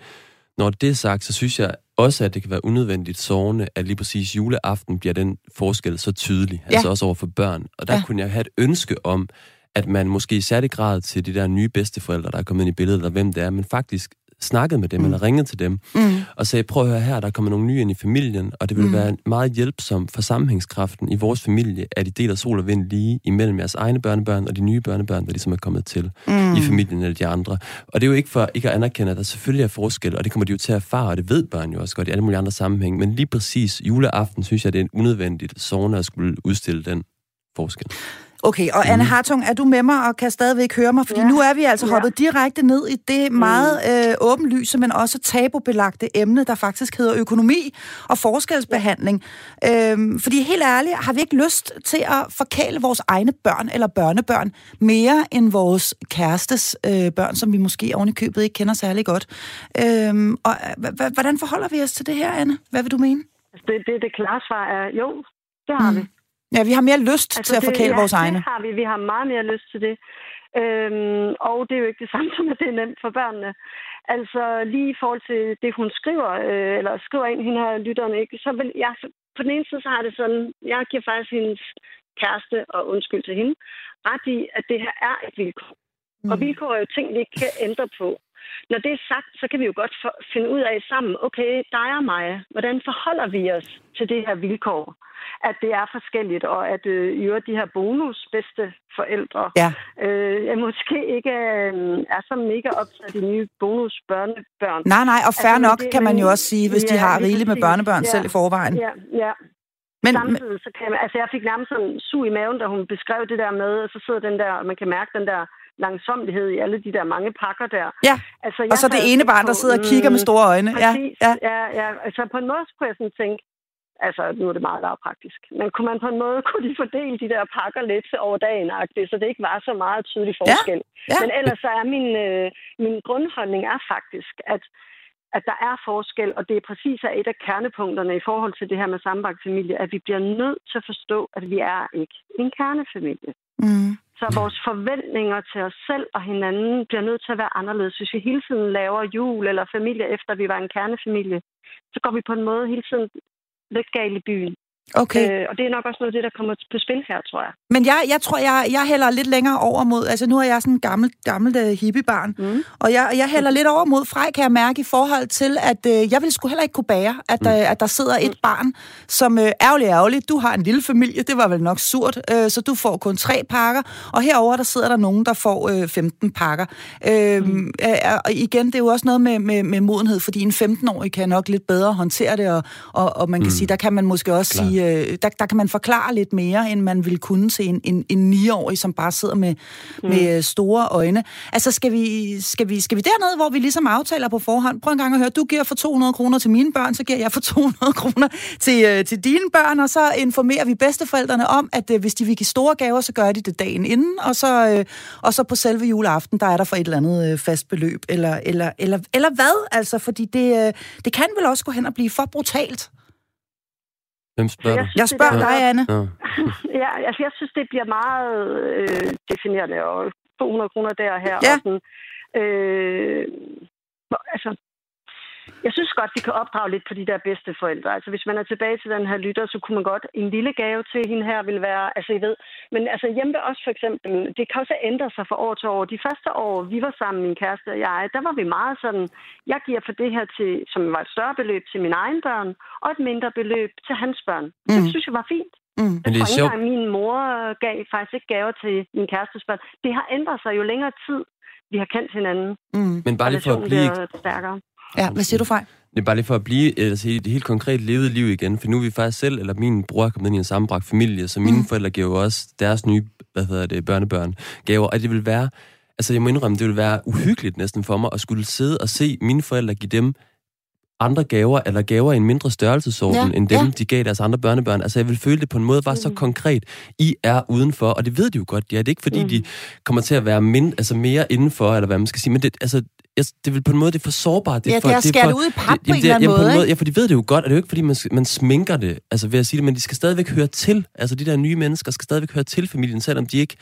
Når det er sagt, så synes jeg også, at det kan være unødvendigt sårende, at lige præcis juleaften bliver den forskel så tydelig, Ja. altså også over for børn. Og der Ja. kunne jeg have et ønske om, at man måske i særlig grad til de der nye bedsteforældre, der er kommet ind i billedet, eller hvem det er, men faktisk snakkede med dem, Mm. eller ringede til dem, Mm. og sagde, prøv at høre her, der er kommet nogle nye ind i familien, og det vil Mm. være meget hjælpsomt for sammenhængskraften i vores familie, at I deler sol og vind lige imellem jeres egne børnebørn og de nye børnebørn, der ligesom er kommet til mm. i familien eller de andre. Og det er jo ikke for ikke at anerkende, at der selvfølgelig er forskel, og det kommer de jo til at erfare, og det ved børn jo også godt i alle mulige andre sammenhæng. Men lige præcis juleaften, synes jeg, det er en unødvendigt sårende at skulle udstille den forskel. Okay, og Anne Hartung, er du med mig og kan stadigvæk høre mig? Fordi ja. Ja. nu er vi altså Ja. hoppet direkte ned i det meget øh, åbenlyse, men også tabubelagte emne, der faktisk hedder økonomi og forskelsbehandling. Øhm, fordi helt ærligt, har vi ikke lyst til at forkæle vores egne børn eller børnebørn mere end vores kærestes øh, børn, som vi måske oven i købet ikke kender særlig godt. Øhm, og øh, h- h- hvordan forholder vi os til det her, Anne? Hvad vil du mene? Altså, det, det, det klare svar er, jo, det har Mm. vi. Ja, vi har mere lyst altså, til at forkæle ja, vores egne. det har vi. Vi har meget mere lyst til det. Øhm, og det er jo ikke det <laughs> samme som, at det er nemt for børnene. Altså lige i forhold til det, hun skriver, øh, eller skriver ind, hende her lytterne, ikke, så vil jeg, på den ene side, så har det sådan, jeg giver faktisk hendes kæreste, og undskyld til hende, ret i, at det her er et vilkår. Mm. Og vilkår er jo ting, vi ikke kan ændre på. Når det er sagt, så kan vi jo godt for, finde ud af sammen, okay, dig og mig, hvordan forholder vi os til det her vilkår? At det er forskelligt, og at øh, i øvrigt de her bonus bedste forældre Ja. øh, måske ikke øh, er så mega optaget af de nye bonus børnebørn. Nej, nej, og fair Altså, nok, det- kan man jo også sige, hvis de Ja, har lige rigeligt med børnebørn Ja. selv i forvejen. Ja, ja. Men, Samtidig så kan man, altså jeg fik nærmest sådan en sug i maven, da hun beskrev det der med, og så sidder den der, og man kan mærke den der langsomlighed i alle de der mange pakker der. ja, Altså, og jeg så det ene barn, der sidder og kigger med mm, store øjne. Ja, Præcis. ja. ja, ja. Altså på en måde kunne jeg sådan tænke, altså nu er det meget lavpraktisk, men kunne man på en måde, kunne de fordele de der pakker lidt over dagen så det ikke var så meget tydelig forskel. ja. Men ellers så er min, øh, min grundholdning er faktisk, at at der er forskel, og det er præcis er et af kernepunkterne i forhold til det her med familie, at vi bliver nødt til at forstå, at vi er ikke en kernefamilie. Mm. Så vores forventninger til os selv og hinanden bliver nødt til at være anderledes. Hvis vi hele tiden laver jul eller familie efter, vi var en kernefamilie, så går vi på en måde hele tiden lidt galt i byen. Okay. Øh, og det er nok også noget af det, der kommer på spil her, tror jeg. Men jeg, jeg tror, jeg, jeg hælder lidt længere over mod... Altså, nu er jeg sådan en gammel, gammel uh, hippiebarn. Mm. Og jeg, jeg hælder lidt over mod Frej, kan jeg mærke, i forhold til, at øh, jeg vil sgu heller ikke kunne bære, at, mm. øh, at der sidder et barn, som øh, ærgerlig ærgerligt, du har en lille familie, det var vel nok surt, øh, så du får kun tre pakker, og herover der sidder der nogen, der får øh, 15 pakker. Øh, mm. øh, og igen, det er jo også noget med, med, med modenhed, fordi en 15-årig kan nok lidt bedre håndtere det, og, og, og man kan mm. sige, der kan man måske også Klar. sige, øh, der, der kan man forklare lidt mere, end man ville kunne til en, en, en 9-årig, som bare sidder med, mm. med øh, store øjne. Altså, skal vi, skal, vi, skal vi derned, hvor vi ligesom aftaler på forhånd? Prøv en gang at høre, du giver for 200 kroner til mine børn, så giver jeg for 200 <laughs> kroner til, øh, til dine børn, og så informerer vi bedsteforældrene om, at øh, hvis de vil give store gaver, så gør de det dagen inden, og så, øh, og så på selve juleaften, der er der for et eller andet øh, fast beløb, eller, eller, eller, eller hvad? Altså, fordi det, øh, det kan vel også gå hen og blive for brutalt. Hvem spørger Jeg du? Jeg spørger det dig, Anne. Ja. <laughs> Ja, altså jeg synes, det bliver meget øh, definerende, og 200 kroner der og her. Ja. Og sådan, øh, altså, jeg synes godt, vi kan opdrage lidt på de der bedste forældre. Altså hvis man er tilbage til den her lytter, så kunne man godt en lille gave til hende her vil være, altså I ved, men altså hjemme ved os for eksempel, det kan også ændre sig fra år til år. De første år, vi var sammen, min kæreste og jeg, der var vi meget sådan, jeg giver for det her til, som var et større beløb til mine egne børn, og et mindre beløb til hans børn. Mm. Det synes jeg var fint. Mm. Men det er sjovt. Engang min mor gav faktisk ikke gaver til min kærestes børn. Det har ændret sig jo længere tid, vi har kendt hinanden. Mm. Men bare lige for at blive... Stærkere. Ja, hvad siger du, Frej? Det er bare lige for at blive altså, det helt konkret levet liv igen, for nu er vi faktisk selv, eller min bror er kommet ind i en sammenbragt familie, så mine mm. forældre giver jo også deres nye, hvad hedder det, børnebørn gaver, og det vil være, altså jeg må indrømme, det vil være uhyggeligt næsten for mig at skulle sidde og se mine forældre give dem andre gaver, eller gaver i en mindre størrelsesorden, ja, end dem, ja. de gav deres andre børnebørn. Altså, jeg vil føle det på en måde var så mm. konkret. I er udenfor, og det ved de jo godt. Ja, det er ikke, fordi mm. de kommer til at være mind, altså mere indenfor, eller hvad man skal sige, men det, altså, jeg, det vil på en måde, det er for sårbart. Det er ja, for, det er skært ud i pap det, på en eller anden måde, måde Ja, for de ved det jo godt, og det er jo ikke, fordi man, man sminker det, altså ved at sige det, men de skal stadigvæk høre til. Altså de der nye mennesker skal stadigvæk høre til familien, selvom de ikke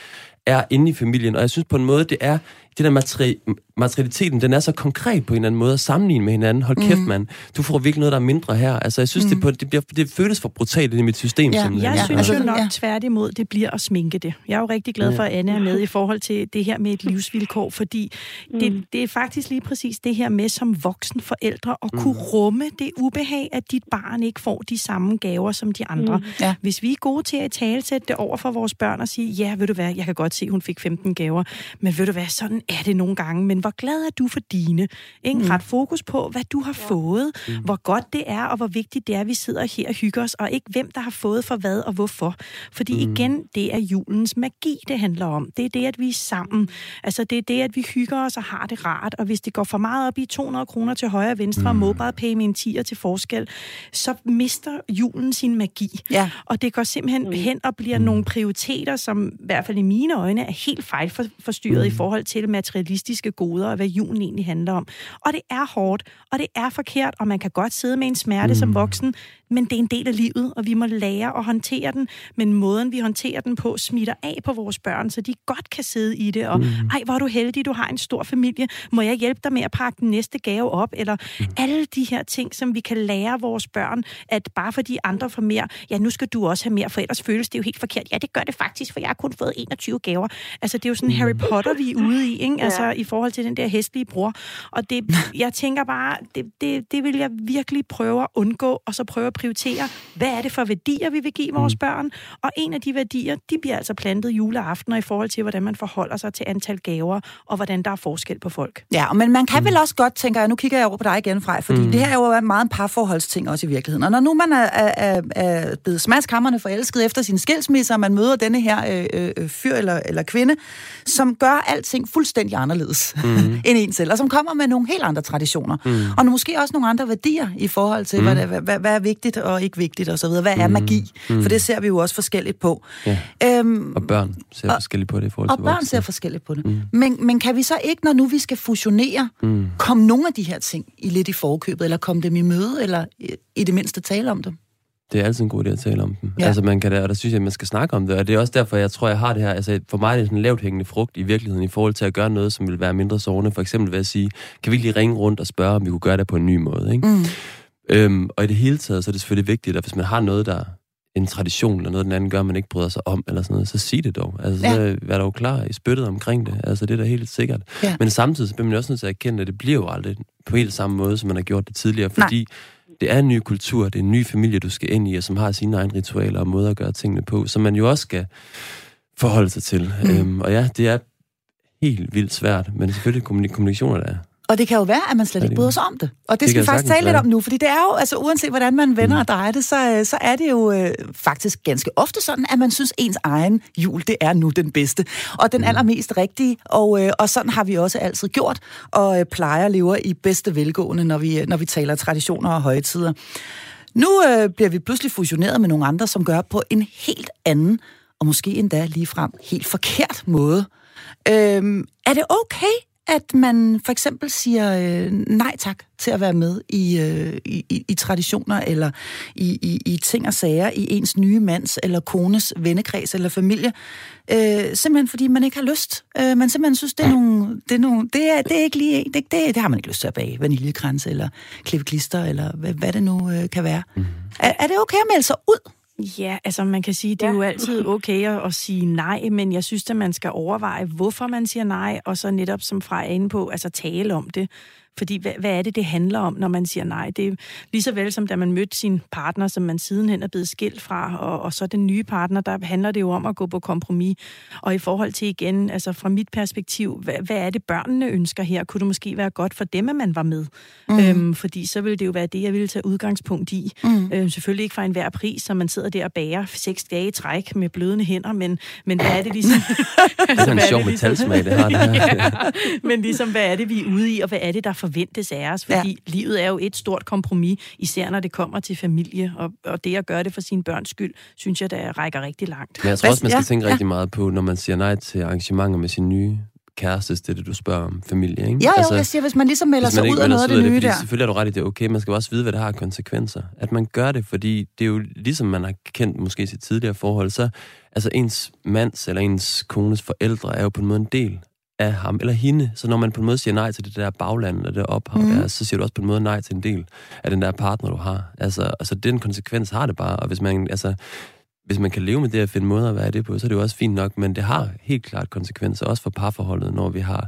er inde i familien. Og jeg synes på en måde, det er det der materi- materialiteten, den er så konkret på en eller anden måde at sammenligne med hinanden. Hold kæft, mm. mand. Du får virkelig noget, der er mindre her. Altså, jeg synes, mm. det, på, det, bliver, det føles for brutalt i mit system. Ja, jeg ja. synes jo nok ja. tværtimod, det bliver at sminke det. Jeg er jo rigtig glad for, at Anne er med i forhold til det her med et livsvilkår, fordi mm. det, det er faktisk lige præcis det her med som voksen forældre at kunne mm. rumme det ubehag, at dit barn ikke får de samme gaver som de andre. Mm. Ja. Hvis vi er gode til at tale det over for vores børn og sige, ja, ved du hvad, jeg kan godt se, hun fik 15 gaver, men ved du hvad, sådan er det nogle gange, men hvor glad er du for dine? Ikke? Mm. Ret fokus på, hvad du har ja. fået, mm. hvor godt det er, og hvor vigtigt det er, at vi sidder her og hygger os, og ikke hvem, der har fået for hvad og hvorfor. Fordi mm. igen, det er julens magi, det handler om. Det er det, at vi er sammen. Altså, det er det, at vi hygger os og har det rart, og hvis det går for meget op i 200 kroner til højre og venstre, mm. og mobile pay med en 10'er til forskel, så mister julen sin magi. Ja. Og det går simpelthen mm. hen og bliver mm. nogle prioriteter, som i hvert fald i mine øjne er helt fejlforstyrret mm. i forhold til materialistiske goder, og hvad julen egentlig handler om. Og det er hårdt, og det er forkert, og man kan godt sidde med en smerte mm. som voksen, men det er en del af livet, og vi må lære at håndtere den, men måden, vi håndterer den på, smitter af på vores børn, så de godt kan sidde i det, og mm. ej, hvor er du heldig, du har en stor familie, må jeg hjælpe dig med at pakke den næste gave op, eller mm. alle de her ting, som vi kan lære vores børn, at bare fordi andre får mere, ja, nu skal du også have mere, for ellers føles det jo helt forkert. Ja, det gør det faktisk, for jeg har kun fået 21 gaver. Altså, det er jo sådan mm. Harry Potter, vi er ude i, ikke? Altså, ja. i forhold til den der hestlige bror. Og det, <laughs> jeg tænker bare, det, det, det vil jeg virkelig prøve at undgå, og så prøve at prioritere, hvad er det for værdier, vi vil give vores mm. børn? Og en af de værdier, de bliver altså plantet juleaftener i forhold til, hvordan man forholder sig til antal gaver, og hvordan der er forskel på folk. Ja, men man kan mm. vel også godt, tænker jeg, nu kigger jeg over på dig igen, Frej, fordi mm. det her er jo meget en parforholdsting også i virkeligheden. Og når nu man er, er, er blevet smadskammerne forelsket efter sin skilsmisse, og man møder denne her øh, øh, fyr eller, eller kvinde, som gør alting fuldstændig anderledes mm. <laughs> end en selv, og som kommer med nogle helt andre traditioner. Mm. Og måske også nogle andre værdier i forhold til, mm. hvad, hvad, hvad, hvad er vigtigt og ikke vigtigt osv. Hvad er mm. magi? Mm. For det ser vi jo også forskelligt på. Ja. Øhm, og børn ser og, forskelligt på det i forhold til Og børn ser forskelligt på det. Mm. Men, men kan vi så ikke, når nu vi skal fusionere, mm. komme nogle af de her ting i lidt i forkøbet, eller komme dem i møde, eller i, i det mindste tale om dem? Det er altid en god idé at tale om dem. Ja. Altså, man kan da, og der synes jeg, at man skal snakke om det. Og det er også derfor, jeg tror, jeg har det her. Altså, for mig er det sådan en lavt hængende frugt i virkeligheden i forhold til at gøre noget, som vil være mindre sårende. For eksempel ved at sige, kan vi lige ringe rundt og spørge, om vi kunne gøre det på en ny måde. Ikke? Mm. Øhm, og i det hele taget, så er det selvfølgelig vigtigt, at hvis man har noget, der en tradition, eller noget, den anden gør, man ikke bryder sig om, eller sådan noget, så sig det dog. Altså, ja. så vær dog klar i spyttet omkring det. Altså, det er da helt sikkert. Ja. Men samtidig så bliver man også nødt til at erkende, at det bliver jo aldrig på helt samme måde, som man har gjort det tidligere, fordi Nej det er en ny kultur, det er en ny familie, du skal ind i, og som har sine egne ritualer og måder at gøre tingene på, som man jo også skal forholde sig til. Mm. Øhm, og ja, det er helt vildt svært, men selvfølgelig kommunikationer der og det kan jo være, at man slet ikke bryder sig om det. Og det, det skal vi faktisk tale lidt om nu, fordi det er jo, altså uanset hvordan man vender mm. og drejer det, så, øh, så er det jo øh, faktisk ganske ofte sådan, at man synes, ens egen jul, det er nu den bedste. Og den mm. allermest rigtige, og, øh, og sådan har vi også altid gjort, og øh, plejer lever i bedste velgående, når vi, når vi taler traditioner og højtider. Nu øh, bliver vi pludselig fusioneret med nogle andre, som gør på en helt anden, og måske endda ligefrem helt forkert måde. Øh, er det okay, at man for eksempel siger øh, nej tak til at være med i, øh, i, i traditioner eller i, i, i ting og sager i ens nye mands eller kones vennekreds eller familie, øh, simpelthen fordi man ikke har lyst. Øh, man simpelthen synes, det er nogle, det er, nogle, det er, det er ikke lige, det, det, det har man ikke lyst til at bage, vaniljekrans eller klippe klister eller hvad, hvad det nu øh, kan være. Mm. Er, er det okay at melde sig ud? Ja, altså man kan sige, det er ja. jo altid <laughs> okay at, at sige nej, men jeg synes, at man skal overveje, hvorfor man siger nej, og så netop som fra inde på, altså tale om det. Fordi hvad, hvad er det, det handler om, når man siger nej? Det er lige så vel som da man mødte sin partner, som man sidenhen er blevet skilt fra, og, og så den nye partner, der handler det jo om at gå på kompromis. Og i forhold til igen, altså fra mit perspektiv, hvad, hvad er det, børnene ønsker her? Kunne det måske være godt for dem, at man var med? Mm. Øhm, fordi så ville det jo være det, jeg ville tage udgangspunkt i. Mm. Øhm, selvfølgelig ikke for enhver pris, så man sidder der og bærer seks dage i træk med blødende hænder, men, men hvad er det ligesom... <laughs> det er en sjov metalsmag, det har det her. <laughs> ja, men ligesom, hvad er det, vi er ude i, og hvad er det, der forventes af os? Fordi ja. livet er jo et stort kompromis, især når det kommer til familie, og, og det at gøre det for sine børns skyld, synes jeg, der rækker rigtig langt. Men jeg tror også, man skal ja, tænke ja. rigtig meget på, når man siger nej til arrangementer med sin nye kæreste, det er det, du spørger om familie, ikke? Ja, jo, altså, jeg siger, hvis man ligesom melder sig ud af noget af det nye det, der. Selvfølgelig er du ret i det, okay, man skal også vide, hvad det har konsekvenser. At man gør det, fordi det er jo ligesom man har kendt måske sit tidligere forhold, så altså ens mands eller ens kones forældre er jo på en måde en del af ham eller hende. Så når man på en måde siger nej til det der bagland eller det ophav mm. der, så siger du også på en måde nej til en del af den der partner, du har. Altså, altså den konsekvens har det bare, og hvis man, altså, hvis man kan leve med det og finde måder at være det på, så er det jo også fint nok, men det har helt klart konsekvenser, også for parforholdet, når vi har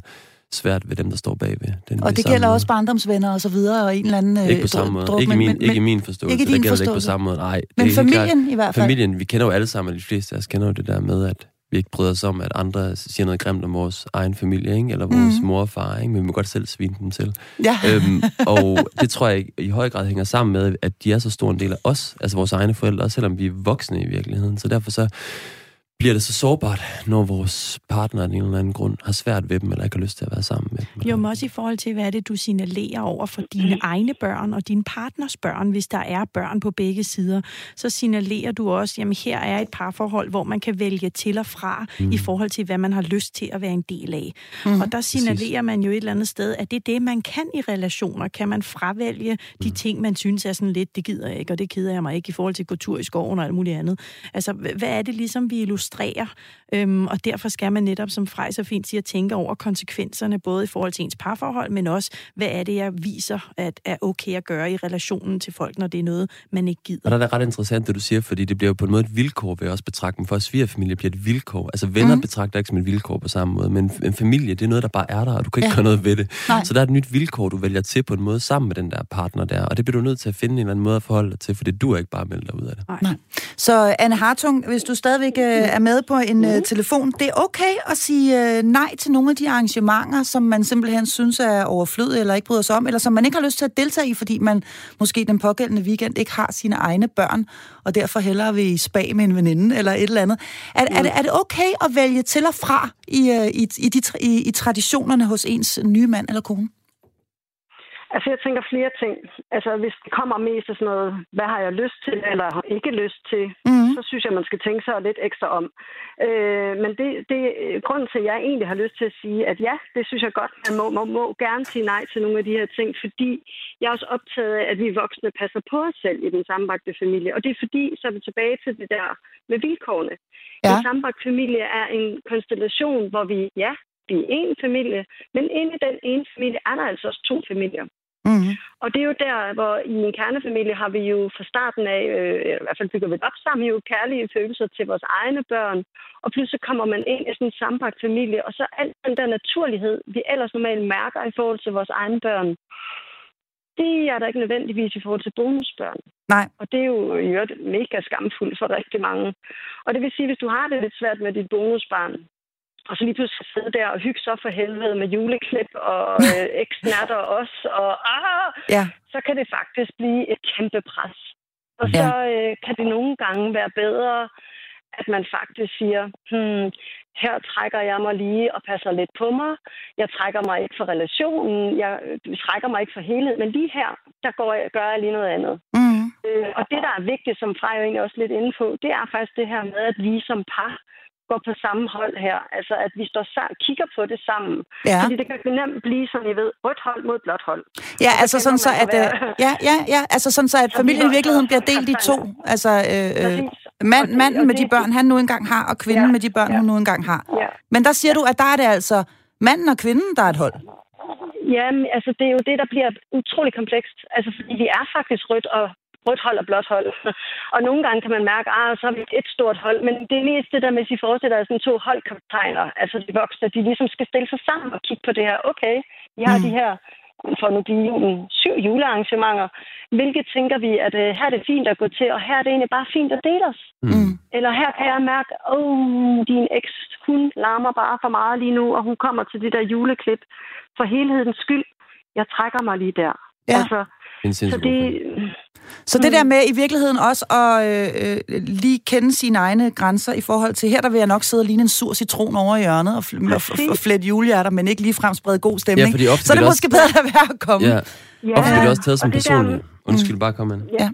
svært ved dem, der står bagved. Den og det gælder måde. også barndomsvenner og så videre, og en eller anden Ikke på samme måde. Druk, ikke, min, men, ikke min forståelse. Ikke din det gælder forståelse. ikke på samme måde. Nej, men familien klart, i hvert fald. Familien, vi kender jo alle sammen, de fleste af os kender jo det der med, at vi ikke bryder os om, at andre siger noget grimt om vores egen familie, ikke? eller vores mm. mor og far, ikke? men vi må godt selv svine dem til. Ja. Øhm, <laughs> og det tror jeg i høj grad hænger sammen med, at de er så stor en del af os, altså vores egne forældre, selvom vi er voksne i virkeligheden. Så derfor så bliver det så sårbart, når vores partner af en eller anden grund har svært ved dem, eller ikke har lyst til at være sammen med dem. Jo, men også i forhold til, hvad er det, du signalerer over for dine mm. egne børn og din partners børn, hvis der er børn på begge sider, så signalerer du også, jamen her er et parforhold, hvor man kan vælge til og fra mm. i forhold til, hvad man har lyst til at være en del af. Mm. Og der signalerer man jo et eller andet sted, at det er det, man kan i relationer. Kan man fravælge de mm. ting, man synes er sådan lidt, det gider jeg ikke, og det keder jeg mig ikke i forhold til at gå tur i skoven og alt muligt andet. Altså, hvad er det ligesom, vi illustrerer illustrerer, øhm, og derfor skal man netop, som Frej så fint siger, tænke over konsekvenserne, både i forhold til ens parforhold, men også, hvad er det, jeg viser, at er okay at gøre i relationen til folk, når det er noget, man ikke gider. Og der er det ret interessant, det du siger, fordi det bliver jo på en måde et vilkår, vil jeg også betragte. Men for svigerfamilie bliver et vilkår. Altså venner mm. betragter ikke som et vilkår på samme måde, men en familie, det er noget, der bare er der, og du kan ikke ja. gøre noget ved det. Nej. Så der er et nyt vilkår, du vælger til på en måde sammen med den der partner der, og det bliver du nødt til at finde en eller anden måde at forholde dig til, for det du ikke bare melde dig ud af det. Nej. Nej. Så Anne Hartung, hvis du stadigvæk øh, er med på en mm. uh, telefon. Det er okay at sige uh, nej til nogle af de arrangementer, som man simpelthen synes er overflødige eller ikke bryder sig om, eller som man ikke har lyst til at deltage i, fordi man måske den pågældende weekend ikke har sine egne børn, og derfor hellere vil i spa med en veninde eller et eller andet. Er, mm. er, det, er det okay at vælge til og fra i, uh, i, i, de, i, i traditionerne hos ens nye mand eller kone? Altså, jeg tænker flere ting. Altså, hvis det kommer mest af sådan noget, hvad har jeg lyst til, eller ikke lyst til, mm. så synes jeg, man skal tænke sig lidt ekstra om. Øh, men det, det grund til, at jeg egentlig har lyst til at sige, at ja, det synes jeg godt, man må, må, må gerne sige nej til nogle af de her ting, fordi jeg er også optaget af, at vi voksne passer på os selv i den sammenbragte familie. Og det er fordi, så er vi tilbage til det der med vilkårene. Ja. En sammenbragt familie er en konstellation, hvor vi, ja, vi er en familie, men inde i den ene familie er der altså også to familier. Mm-hmm. Og det er jo der, hvor i en kernefamilie har vi jo fra starten af, øh, i hvert fald bygger vi op sammen, jo kærlige følelser til vores egne børn. Og pludselig kommer man ind i sådan en sammenbragt familie, og så alt den der naturlighed, vi ellers normalt mærker i forhold til vores egne børn, det er der ikke nødvendigvis i forhold til bonusbørn. Nej. Og det er jo i øvrigt mega skamfuldt for rigtig mange. Og det vil sige, hvis du har det lidt svært med dit bonusbarn, og så lige pludselig sidde der og hygge så for helvede med juleklip og <laughs> øh, eksnatter os, og ah, ja. så kan det faktisk blive et kæmpe pres. Og ja. så øh, kan det nogle gange være bedre, at man faktisk siger, hmm, her trækker jeg mig lige og passer lidt på mig. Jeg trækker mig ikke for relationen. Jeg trækker mig ikke for helhed. Men lige her, der går jeg, gør jeg lige noget andet. Mm. Øh, og det, der er vigtigt, som Frej jo egentlig også lidt inde på, det er faktisk det her med, at vi som par går på samme hold her. Altså, at vi står sammen, kigger på det sammen. Ja. Fordi det kan nemt blive, som I ved, rødt hold mod blåt hold. Ja, altså sådan så, at, være... Øh, ja, ja, ja, altså sådan så, at familien i virkeligheden bliver delt i to. Altså, øh, øh, mand, manden med de børn, han nu engang har, og kvinden ja, med de børn, ja. hun nu engang har. Ja. Men der siger du, at der er det altså manden og kvinden, der er et hold. Ja, altså det er jo det, der bliver utrolig komplekst. Altså fordi vi er faktisk rødt og rødt hold og blåt hold. <laughs> og nogle gange kan man mærke, at ah, så er vi et stort hold. Men det er mest det der med, at forestiller jer sådan to holdkaptajner, altså de voksne, de ligesom skal stille sig sammen og kigge på det her. Okay, vi har mm. de her for nu blive julen, syv julearrangementer. Hvilke tænker vi, at uh, her er det fint at gå til, og her er det egentlig bare fint at dele os? Mm. Eller her kan jeg mærke, oh, din eks, hun larmer bare for meget lige nu, og hun kommer til det der juleklip. For helhedens skyld, jeg trækker mig lige der. Ja. Altså, En så det. Så det der med i virkeligheden også at øh, øh, lige kende sine egne grænser i forhold til, her der vil jeg nok sidde og ligne en sur citron over i hjørnet og, fl- og, og, og flette julehjerter, men ikke lige frem sprede god stemning. Ja, så er det det måske bedre at være at komme. Ja, ja, ofte bliver det også taget som og det der- personligt. Undskyld, bare kom an. Ja.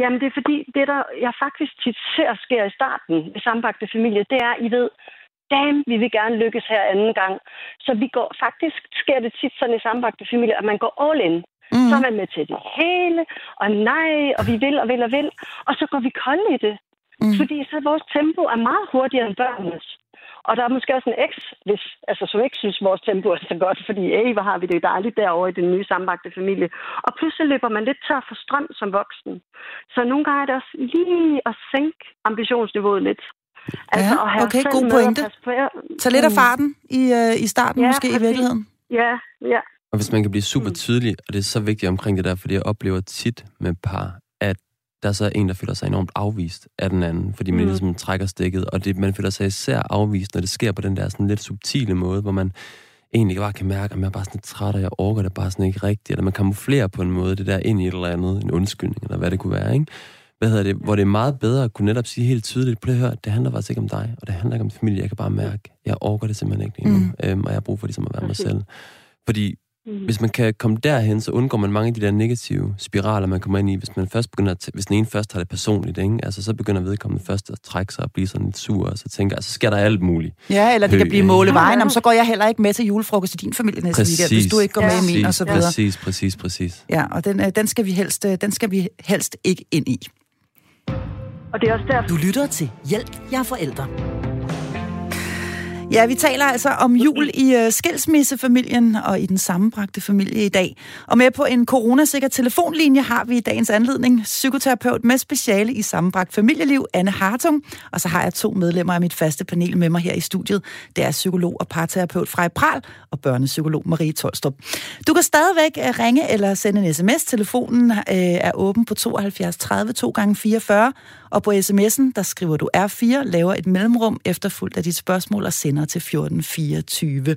Jamen, det er fordi, det der jeg faktisk tit ser sker i starten ved sambagte familie, det er, I ved, damn, vi vil gerne lykkes her anden gang. Så vi går, faktisk sker det tit sådan i sambagte familie, at man går all in. Mm. Så er man med til det hele, og nej, og vi vil og vil og vil. Og så går vi kolde i det. Mm. Fordi så vores tempo er meget hurtigere end børnenes. Og der er måske også en eks, hvis, altså, som ikke synes, vores tempo er så godt, fordi hey, hvor har vi det dejligt derovre i den nye sambagte familie. Og pludselig løber man lidt tør for strøm som voksen. Så nogle gange er det også lige at sænke ambitionsniveauet lidt. Altså, Ja, at have okay, god pointe. at på. Så lidt af farten i, øh, i starten Ja, måske i præcis. virkeligheden. Ja, ja. Og hvis man kan blive super tydelig, og det er så vigtigt omkring det der, fordi jeg oplever tit med par, at der er så en, der føler sig enormt afvist af den anden, fordi man Mm. ligesom trækker stikket, og det, man føler sig især afvist, når det sker på den der sådan lidt subtile måde, hvor man egentlig bare kan mærke, at man er bare sådan lidt træt, og jeg orker det bare sådan ikke rigtigt, eller man kamuflerer på en måde det der ind i et eller andet, en undskyldning, eller hvad det kunne være, ikke? Hvad hedder det? Hvor det er meget bedre at kunne netop sige helt tydeligt, prøv at høre, det handler faktisk ikke om dig, og det handler ikke om familie, jeg kan bare mærke, jeg orker det simpelthen ikke lige nu, Mm. øhm, og jeg har brug for ligesom at være mig selv. Fordi Mm. hvis man kan komme derhen, så undgår man mange af de der negative spiraler, man kommer ind i, hvis man først begynder at t- hvis den ene først har det personligt, ikke? Altså, så begynder vedkommende først at trække sig og blive sådan lidt sur, og så tænker, altså, så sker der alt muligt. Ja, eller det kan blive ja. måle vejen, Ja. Jamen, så går jeg heller ikke med til julefrokost i din familie næste weekend, hvis du ikke går med i min, og så videre. Præcis, præcis, præcis. Ja, og den, øh, den, skal vi helst, øh, den skal vi helst ikke ind i. Og det er også derfor, Du lytter til Hjælp, jeg er forældre. Ja, vi taler altså om jul i uh, skilsmissefamilien og i den sammenbragte familie i dag. Og med på en coronasikker telefonlinje har vi i dagens anledning psykoterapeut med speciale i sammenbragt familieliv, Anne Hartung. Og så har jeg to medlemmer af mit faste panel med mig her i studiet. Det er psykolog og parterapeut Frej Pral og børnepsykolog Marie Tolstrup. Du kan stadigvæk øh, ringe eller sende en sms. Telefonen øh, er åben på 72 30 2 gange 44 og på sms'en, der skriver du R4, laver et mellemrum efterfulgt af dit spørgsmål og sender til 1424.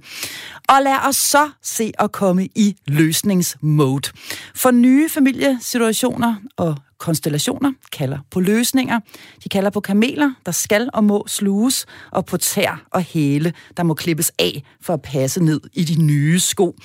Og lad os så se at komme i løsningsmode. For nye familiesituationer og konstellationer kalder på løsninger. De kalder på kameler, der skal og må sluges, og på tær og hæle, der må klippes af for at passe ned i de nye sko.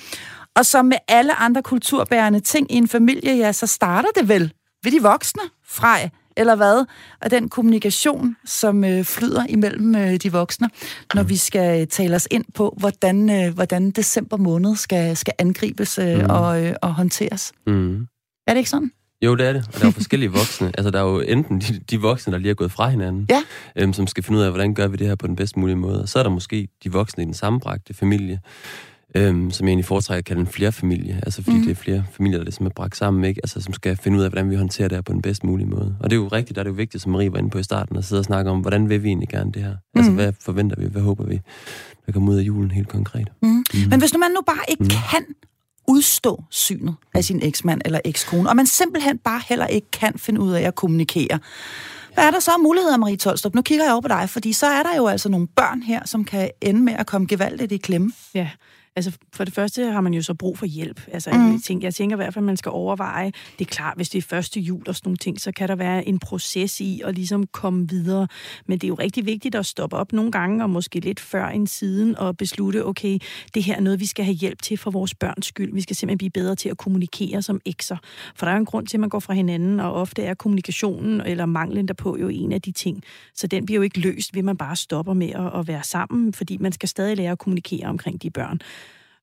Og som med alle andre kulturbærende ting i en familie, ja, så starter det vel ved de voksne, Frej, eller hvad? Og den kommunikation, som øh, flyder imellem øh, de voksne, når vi skal øh, tale os ind på, hvordan, øh, hvordan december måned skal, skal angribes øh, Mm. og, øh, og håndteres. Mm. Er det ikke sådan? Jo, det er det. Og der er jo forskellige voksne. Altså, der er jo enten de, de voksne, der lige er gået fra hinanden, Ja. øhm, som skal finde ud af, hvordan gør vi det her på den bedst mulige måde. Og så er der måske de voksne i den sammenbragte familie, øhm, som jeg egentlig foretrækker at kalde en flerfamilie. Altså, fordi Mhm. mm. det er flere familier, der ligesom er bragt sammen, ikke? Altså, som skal finde ud af, hvordan vi håndterer det her på den bedst mulige måde. Og det er jo rigtigt, der er det jo vigtigt, som Marie var inde på i starten, at sidde og snakke om, hvordan vil vi egentlig gerne det her? Altså, Mhm. hvad forventer vi? Hvad håber vi, der kommer ud af julen helt konkret? Mm. Mhm. Men hvis nu man nu bare ikke Mm. kan udstå synet af sin eksmand eller ekskone, og man simpelthen bare heller ikke kan finde ud af at kommunikere, hvad er der så af muligheder, Marie Tolstrup? Nu kigger jeg over på dig, fordi så er der jo altså nogle børn her, som kan ende med at komme gevaldigt i klemme. Ja, altså for det første har man jo så brug for hjælp. Altså, Mm. jeg, tænker, jeg tænker i hvert fald, at man skal overveje, det er klart, hvis det er første jul og sådan nogle ting, så kan der være en proces i at ligesom komme videre. Men det er jo rigtig vigtigt at stoppe op nogle gange, og måske lidt før en siden, og beslutte, okay, det her er noget, vi skal have hjælp til for vores børns skyld. Vi skal simpelthen blive bedre til at kommunikere som ekser. For der er jo en grund til, at man går fra hinanden, og ofte er kommunikationen eller manglen derpå jo en af de ting. Så den bliver jo ikke løst, ved man bare stopper med at, at være sammen, fordi man skal stadig lære at kommunikere omkring de børn.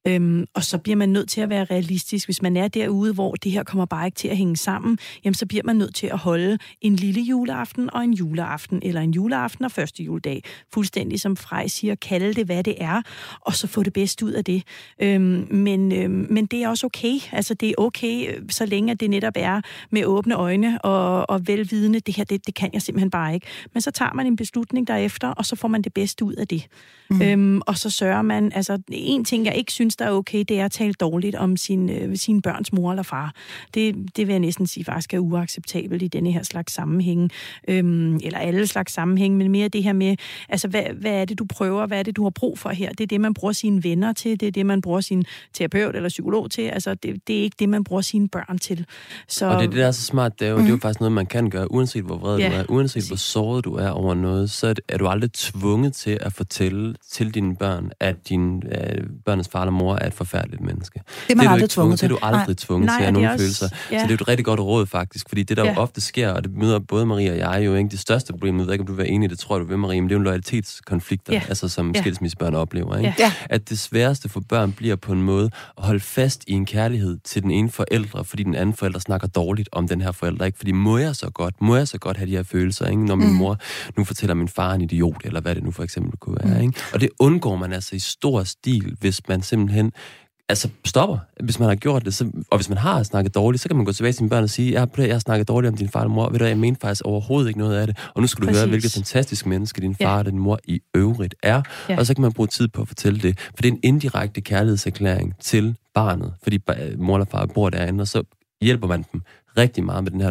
Øhm, og så bliver man nødt til at være realistisk. Hvis man er derude, hvor det her kommer bare ikke til at hænge sammen, jamen så bliver man nødt til at holde en lille juleaften og en juleaften, eller en juleaften og første juledag. Fuldstændig som Frej siger, kalde det, hvad det er, og så få det bedste ud af det. Øhm, men, øhm, men det er også okay. Altså det er okay, så længe det netop er med åbne øjne og, og velvidende, det her, det, det kan jeg simpelthen bare ikke. Men så tager man en beslutning derefter, og så får man det bedste ud af det. Mm. Øhm, og så sørger man, altså en ting, jeg ikke synes der er okay, det er at tale dårligt om sin, øh, sin børns mor eller far. Det, det vil jeg næsten sige faktisk er uacceptabelt i denne her slags sammenhæng, øhm, eller alle slags sammenhæng, men mere det her med, altså hvad, hvad er det, du prøver, hvad er det, du har brug for her? Det er det, man bruger sine venner til, det er det, man bruger sin terapeut eller psykolog til, altså det, det er ikke det, man bruger sine børn til. Så... Og det er det, der er så smart, det er jo, mm. det er jo mhm. faktisk noget, man kan gøre, uanset hvor vred ja. du er, uanset hvor såret du er over noget, så er du aldrig tvunget til at fortælle til dine børn, at din øh, børnenes far eller mor er et forfærdeligt menneske. Det er man det er aldrig tvunget til. Det er du aldrig Nej. tvunget Nej, til at nogle også, følelser. Ja. Så det er jo et rigtig godt råd, faktisk. Fordi det, der ja. jo ofte sker, og det møder både Maria og jeg jo, ikke? det største problem, jeg ved ikke, om du vil være enig i det, tror jeg, du vil, Maria, men det er jo loyalitetskonflikter, ja. altså som ja. skilsmissebørn oplever. Ikke? Ja. At det sværeste for børn bliver på en måde at holde fast i en kærlighed til den ene forældre, fordi den anden forælder snakker dårligt om den her forælder. Ikke? Fordi må jeg så godt, må jeg så godt have de her følelser, ikke? når min mm. mor nu fortæller min far en idiot, eller hvad det nu for eksempel kunne være. Mm. Ikke? Og det undgår man altså i stor stil, hvis man simpelthen altså stopper, hvis man har gjort det. Så, og hvis man har snakket dårligt, så kan man gå tilbage til sine børn og sige, jeg har, jeg har snakket dårligt om din far og mor. Ved du, jeg mener faktisk overhovedet ikke noget af det. Og nu skal du Præcis. høre, hvilket fantastisk menneske din far ja. og din mor i øvrigt er. Ja. Og så kan man bruge tid på at fortælle det. For det er en indirekte kærlighedserklæring til barnet, fordi mor eller far bor derinde, og så hjælper man dem rigtig meget med den her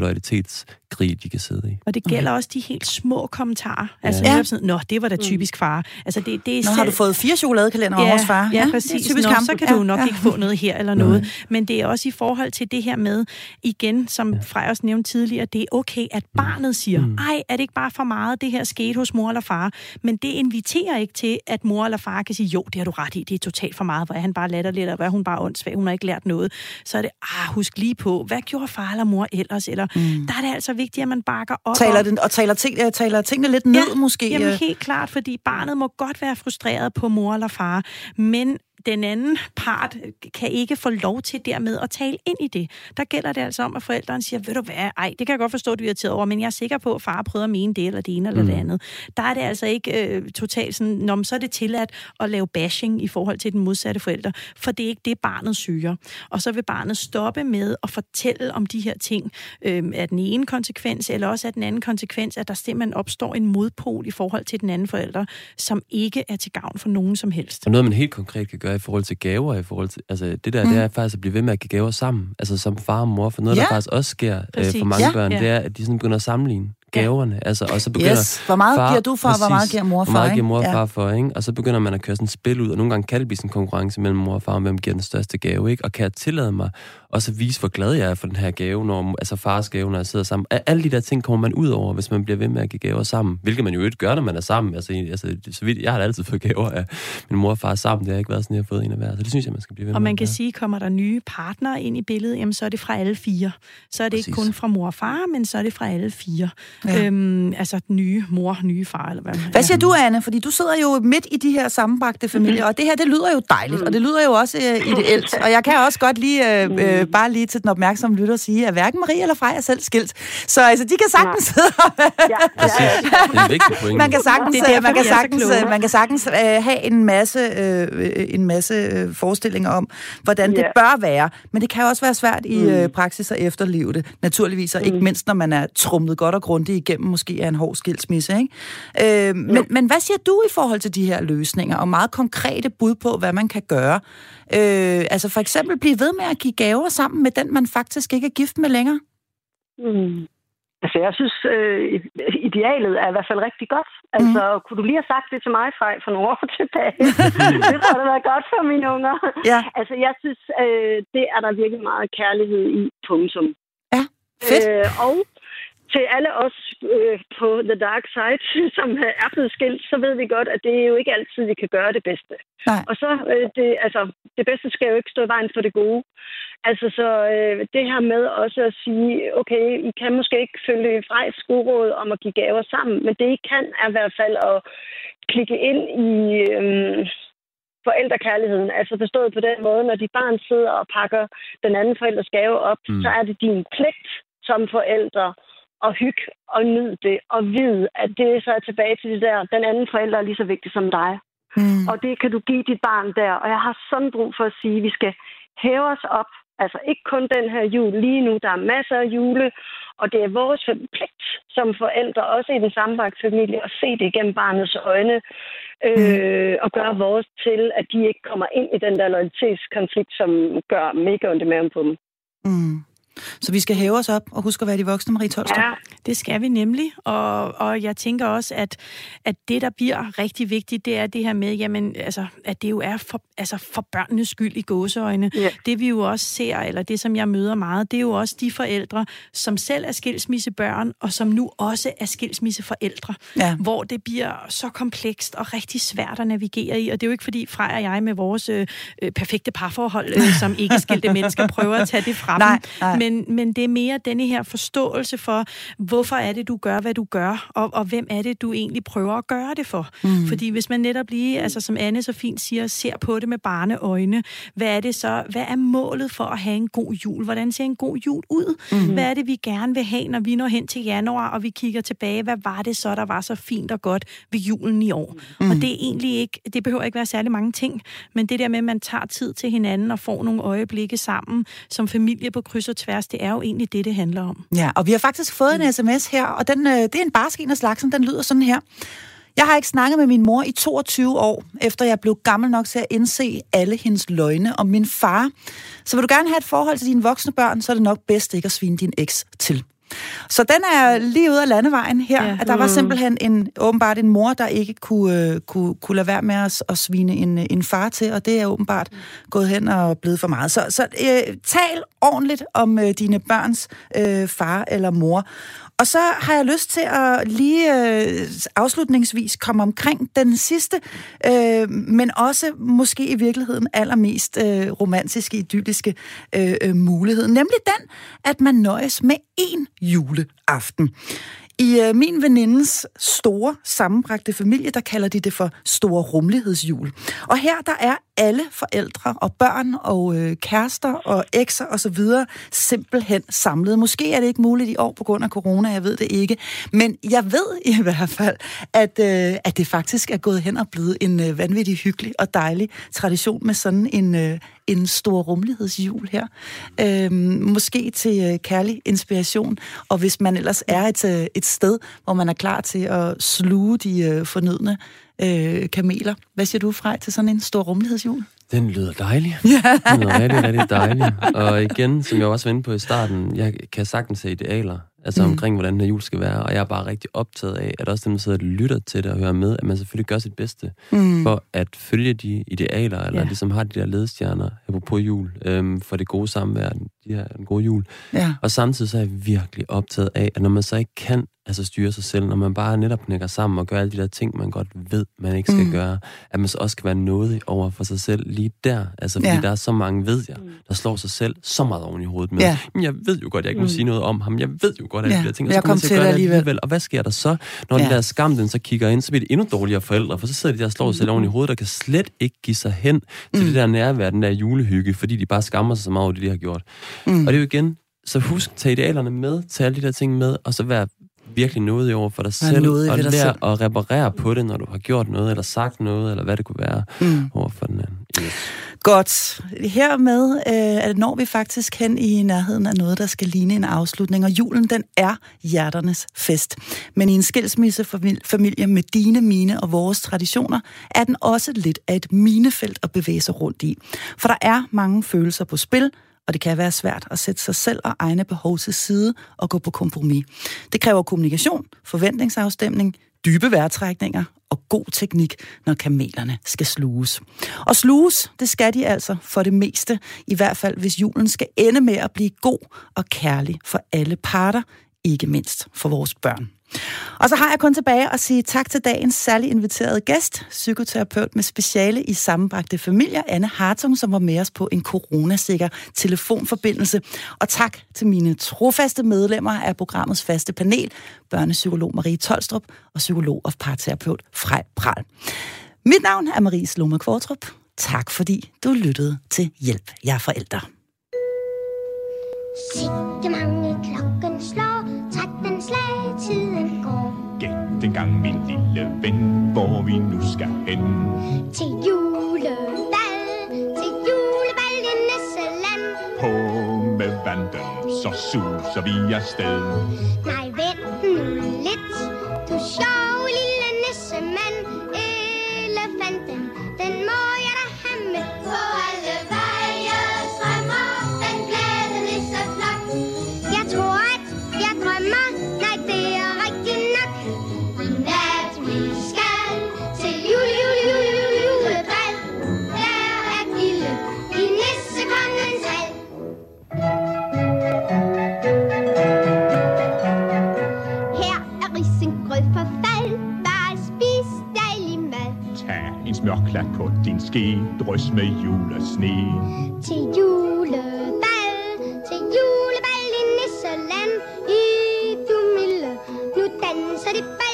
loyalitetskrig, de kan sidde i. Og det gælder okay. også de helt små kommentarer. Altså, ja. sådan, Nå, det var da mm. typisk far. Altså, det, det er Nå, selv... har du fået fire chokoladekalender ja, hos far? Ja, ja præcis. typisk Nå, så kan ja, du nok ja. ikke få noget her eller noget. Nej. Men det er også i forhold til det her med, igen, som ja. Freja også nævnte tidligere, det er okay, at mm. barnet siger, mm. ej, er det ikke bare for meget, det her skete hos mor eller far? Men det inviterer ikke til, at mor eller far kan sige, jo, det har du ret i, det er totalt for meget, hvor er han bare latterlig, eller hvor er hun bare åndssvag, hun har ikke lært noget. Så er det, ah, husk lige på, hvad gjorde far eller mor ellers? Eller, mm. Der er det altså vigtigt, at man bakker op. Taler den, og taler, ting, øh, taler tingene lidt ned, ja, måske? Jamen helt klart, fordi barnet må godt være frustreret på mor eller far, men den anden part kan ikke få lov til dermed at tale ind i det. Der gælder det altså om, at forældrene siger, ved du hvad, ej, det kan jeg godt forstå, at du er irriteret over, men jeg er sikker på, at far prøver at mene det, eller det ene eller mm. det andet. Der er det altså ikke øh, totalt sådan, når så er det tilladt at lave bashing i forhold til den modsatte forælder, for det er ikke det, barnet syger. Og så vil barnet stoppe med at fortælle om de her ting øh, af den ene konsekvens, eller også af den anden konsekvens, at der simpelthen opstår en modpol i forhold til den anden forælder, som ikke er til gavn for nogen som helst. Og noget, man helt konkret kan gøre i forhold til gaver, i forhold til, altså det der, mm. det er faktisk at blive ved med at give gaver sammen, altså som far og mor, for noget, ja. der faktisk også sker øh, for mange ja. børn, ja. det er, at de sådan begynder at sammenligne gaverne. Ja. Altså, og så begynder yes. Hvor meget far, giver du for, præcis, hvor meget giver mor far? Hvor meget giver mor og far ja. for, ikke? Og så begynder man at køre sådan et spil ud, og nogle gange kan det blive sådan en konkurrence mellem mor og far, om hvem giver den største gave, ikke? Og kan jeg tillade mig og så vise, hvor glad jeg er for den her gave, når, altså fars gave, når jeg sidder sammen. Alle de der ting kommer man ud over, hvis man bliver ved med at give gaver sammen. Hvilket man jo ikke gør, når man er sammen. Altså, altså så vidt, jeg har altid fået gaver af min mor og far sammen. Det har ikke været sådan, jeg har fået en af hver. Så det synes jeg, man skal blive ved og med. Og man kan sige, kommer der nye partnere ind i billedet, jamen så er det fra alle fire. Så er det Præcis. ikke kun fra mor og far, men så er det fra alle fire. Ja. Øhm, altså nye mor, nye far, eller hvad man Hvad siger du, Anne? Fordi du sidder jo midt i de her sammenbragte familier, mm-hmm. og det her, det lyder jo dejligt, mm. og det lyder jo også øh, ideelt. Og jeg kan også godt lige, øh, øh, mm. bare lige til den opmærksom lytter sige, at hverken Marie eller Frej er selv skilt. Så altså, de kan sagtens sidde ja. ja, ja, ja. <laughs> Man kan sagtens, det er man kan sagtens, man kan sagtens uh, have en masse, uh, en masse uh, forestillinger om, hvordan yeah. det bør være. Men det kan også være svært i mm. uh, praksis at efterleve det. Naturligvis, og mm. ikke mindst, når man er trumlet godt og grundigt igennem, måske er en hård skilsmisse. Ikke? Uh, men, men hvad siger du i forhold til de her løsninger, og meget konkrete bud på, hvad man kan gøre? Øh, altså for eksempel blive ved med at give gaver sammen med den, man faktisk ikke er gift med længere? Mm. Altså, jeg synes, øh, idealet er i hvert fald rigtig godt. Altså, mm. kunne du lige have sagt det til mig, Frej, for nogle år <laughs> tilbage? det tror jeg, været godt for mine unger. Ja. Altså, jeg synes, øh, det er der virkelig meget kærlighed i, punktum. Ja, fedt. Øh, og til alle os øh, på The Dark Side, <laughs> som er blevet skilt, så ved vi godt, at det er jo ikke altid, vi kan gøre det bedste. Nej. Og så, øh, det, altså, det bedste skal jo ikke stå i vejen for det gode. Altså, så øh, det her med også at sige, okay, I kan måske ikke følge Frejs skoråd om at give gaver sammen, men det I kan er i hvert fald at klikke ind i... Øh, forældrekærligheden. Altså forstået på den måde, når de barn sidder og pakker den anden forældres gave op, mm. så er det din pligt som forældre og hygge og nyde det, og vide, at det så er tilbage til det der, den anden forælder er lige så vigtig som dig. Mm. Og det kan du give dit barn der. Og jeg har sådan brug for at sige, at vi skal hæve os op Altså ikke kun den her jul. Lige nu, der er masser af jule, og det er vores pligt som forældre, også i den sammenbragte familie, at se det igennem barnets øjne, øh, og gøre vores til, at de ikke kommer ind i den der loyalitetskonflikt, som gør mega ondt i maven på dem. Mm. Så vi skal hæve os op og huske at være de voksne, Marie Tolstrup. Ja, det skal vi nemlig. Og, og jeg tænker også, at, at det, der bliver rigtig vigtigt, det er det her med, jamen, altså, at det jo er for, altså, for børnenes skyld i gåseøjne. Ja. Det vi jo også ser, eller det, som jeg møder meget, det er jo også de forældre, som selv er skilsmissebørn, og som nu også er skilsmisseforældre. Ja. Hvor det bliver så komplekst og rigtig svært at navigere i. Og det er jo ikke fordi Frej og jeg med vores øh, perfekte parforhold, øh, som ikke skilte mennesker, prøver at tage det fra nej, <laughs> dem. Nej. Men men, men det er mere denne her forståelse for, hvorfor er det, du gør, hvad du gør, og, og hvem er det, du egentlig prøver at gøre det for. Mm. Fordi hvis man netop lige, altså som Anne så fint siger, ser på det med barneøjne, hvad er det så, hvad er målet for at have en god jul? Hvordan ser en god jul ud? Mm. Hvad er det, vi gerne vil have, når vi når hen til januar, og vi kigger tilbage, hvad var det så, der var så fint og godt ved julen i år? Mm. Og det er egentlig ikke, det behøver ikke være særlig mange ting, men det der med, at man tager tid til hinanden og får nogle øjeblikke sammen, som familie på kryds og tværs, det er jo egentlig det, det handler om. Ja, og vi har faktisk fået en sms her, og den, øh, det er en barsk en af slagsen, den lyder sådan her. Jeg har ikke snakket med min mor i 22 år, efter jeg blev gammel nok til at indse alle hendes løgne om min far. Så vil du gerne have et forhold til dine voksne børn, så er det nok bedst ikke at svine din eks til. Så den er lige ude af landevejen her, ja. at der var mm. simpelthen en, åbenbart en mor, der ikke kunne, uh, kunne, kunne lade være med at, at svine en, en far til, og det er åbenbart gået hen og blevet for meget. Så, så uh, tal ordentligt om uh, dine børns uh, far eller mor. Og så har jeg lyst til at lige øh, afslutningsvis komme omkring den sidste, øh, men også måske i virkeligheden allermest øh, romantiske, idylliske øh, øh, mulighed. Nemlig den, at man nøjes med én juleaften. I øh, min venindes store sammenbragte familie, der kalder de det for store rumlighedshjul. Og her der er alle forældre og børn og øh, kærester og ekser og så videre simpelthen samlet. Måske er det ikke muligt i år på grund af corona, jeg ved det ikke. Men jeg ved i <laughs> hvert fald, at, øh, at det faktisk er gået hen og blevet en øh, vanvittig hyggelig og dejlig tradition med sådan en, øh, en stor rumlighedsjul her. Øh, måske til øh, kærlig inspiration. Og hvis man ellers er et, øh, et sted, hvor man er klar til at sluge de øh, fornødne øh, kameler. Hvad siger du, Frej, til sådan en stor rumlighedsjul? Den lyder dejlig. Ja. Den lyder rigtig, rigtig dejlig. Og igen, som jeg også var inde på i starten, jeg kan sagtens se idealer altså mm. omkring, hvordan den her jul skal være. Og jeg er bare rigtig optaget af, at også dem, der sidder og lytter til det og hører med, at man selvfølgelig gør sit bedste mm. for at følge de idealer, eller ja. ligesom har de der ledestjerner på jul, øhm, for det gode samvær, her, den gode jul. Ja. Og samtidig så er jeg virkelig optaget af, at når man så ikke kan altså styre sig selv, når man bare netop knækker sammen og gør alle de der ting, man godt ved, man ikke skal mm. gøre, at man så også skal være noget over for sig selv lige der. Altså, fordi ja. der er så mange, ved jeg, der slår sig selv så meget oven i hovedet med. Ja. Men jeg ved jo godt, jeg ikke må mm. sige noget om ham. Jeg ved jo godt, at ja. de der ting, og så kommer til at gøre det alligevel. alligevel. Og hvad sker der så, når ja. den der skam, den så kigger ind, så bliver det endnu dårligere forældre, for så sidder de der og slår sig selv oven i hovedet, og kan slet ikke give sig hen til mm. det der nærvær, den der julehygge, fordi de bare skammer sig så meget over det, de har gjort. Mm. Og det er jo igen, så husk, tag idealerne med, tag alle de der ting med, og så vær virkelig noget i over for dig selv, og lære selv. at reparere på det, når du har gjort noget, eller sagt noget, eller hvad det kunne være mm. over for den anden. Yes. Godt. Hermed øh, når vi faktisk hen i nærheden af noget, der skal ligne en afslutning, og julen, den er hjerternes fest. Men i en skilsmissefamilie med dine, mine og vores traditioner, er den også lidt af et minefelt at bevæge sig rundt i. For der er mange følelser på spil, og det kan være svært at sætte sig selv og egne behov til side og gå på kompromis. Det kræver kommunikation, forventningsafstemning, dybe vejrtrækninger og god teknik, når kamelerne skal sluges. Og sluges, det skal de altså for det meste, i hvert fald hvis julen skal ende med at blive god og kærlig for alle parter, ikke mindst for vores børn. Og så har jeg kun tilbage at sige tak til dagens særlig inviterede gæst, psykoterapeut med speciale i sammenbragte familier, Anne Hartung, som var med os på en coronasikker telefonforbindelse. Og tak til mine trofaste medlemmer af programmets faste panel, børnepsykolog Marie Tolstrup og psykolog og parterapeut Frej Pral. Mit navn er Marie Sloma Kvartrup. Tak fordi du lyttede til Hjælp jer forældre. Sikke mange klokken slår, 13 slag, tiden går. Gæt en gang, min lille ven, hvor vi nu skal hen. Til julebal, til julebal i Nisseland. På elefanten, så suser vi afsted. Nej, vent nu lidt. Du sjov der på din ske drys med julesne. Til julebal, til julebal i Nisseland, i Dumille, nu danser det bal.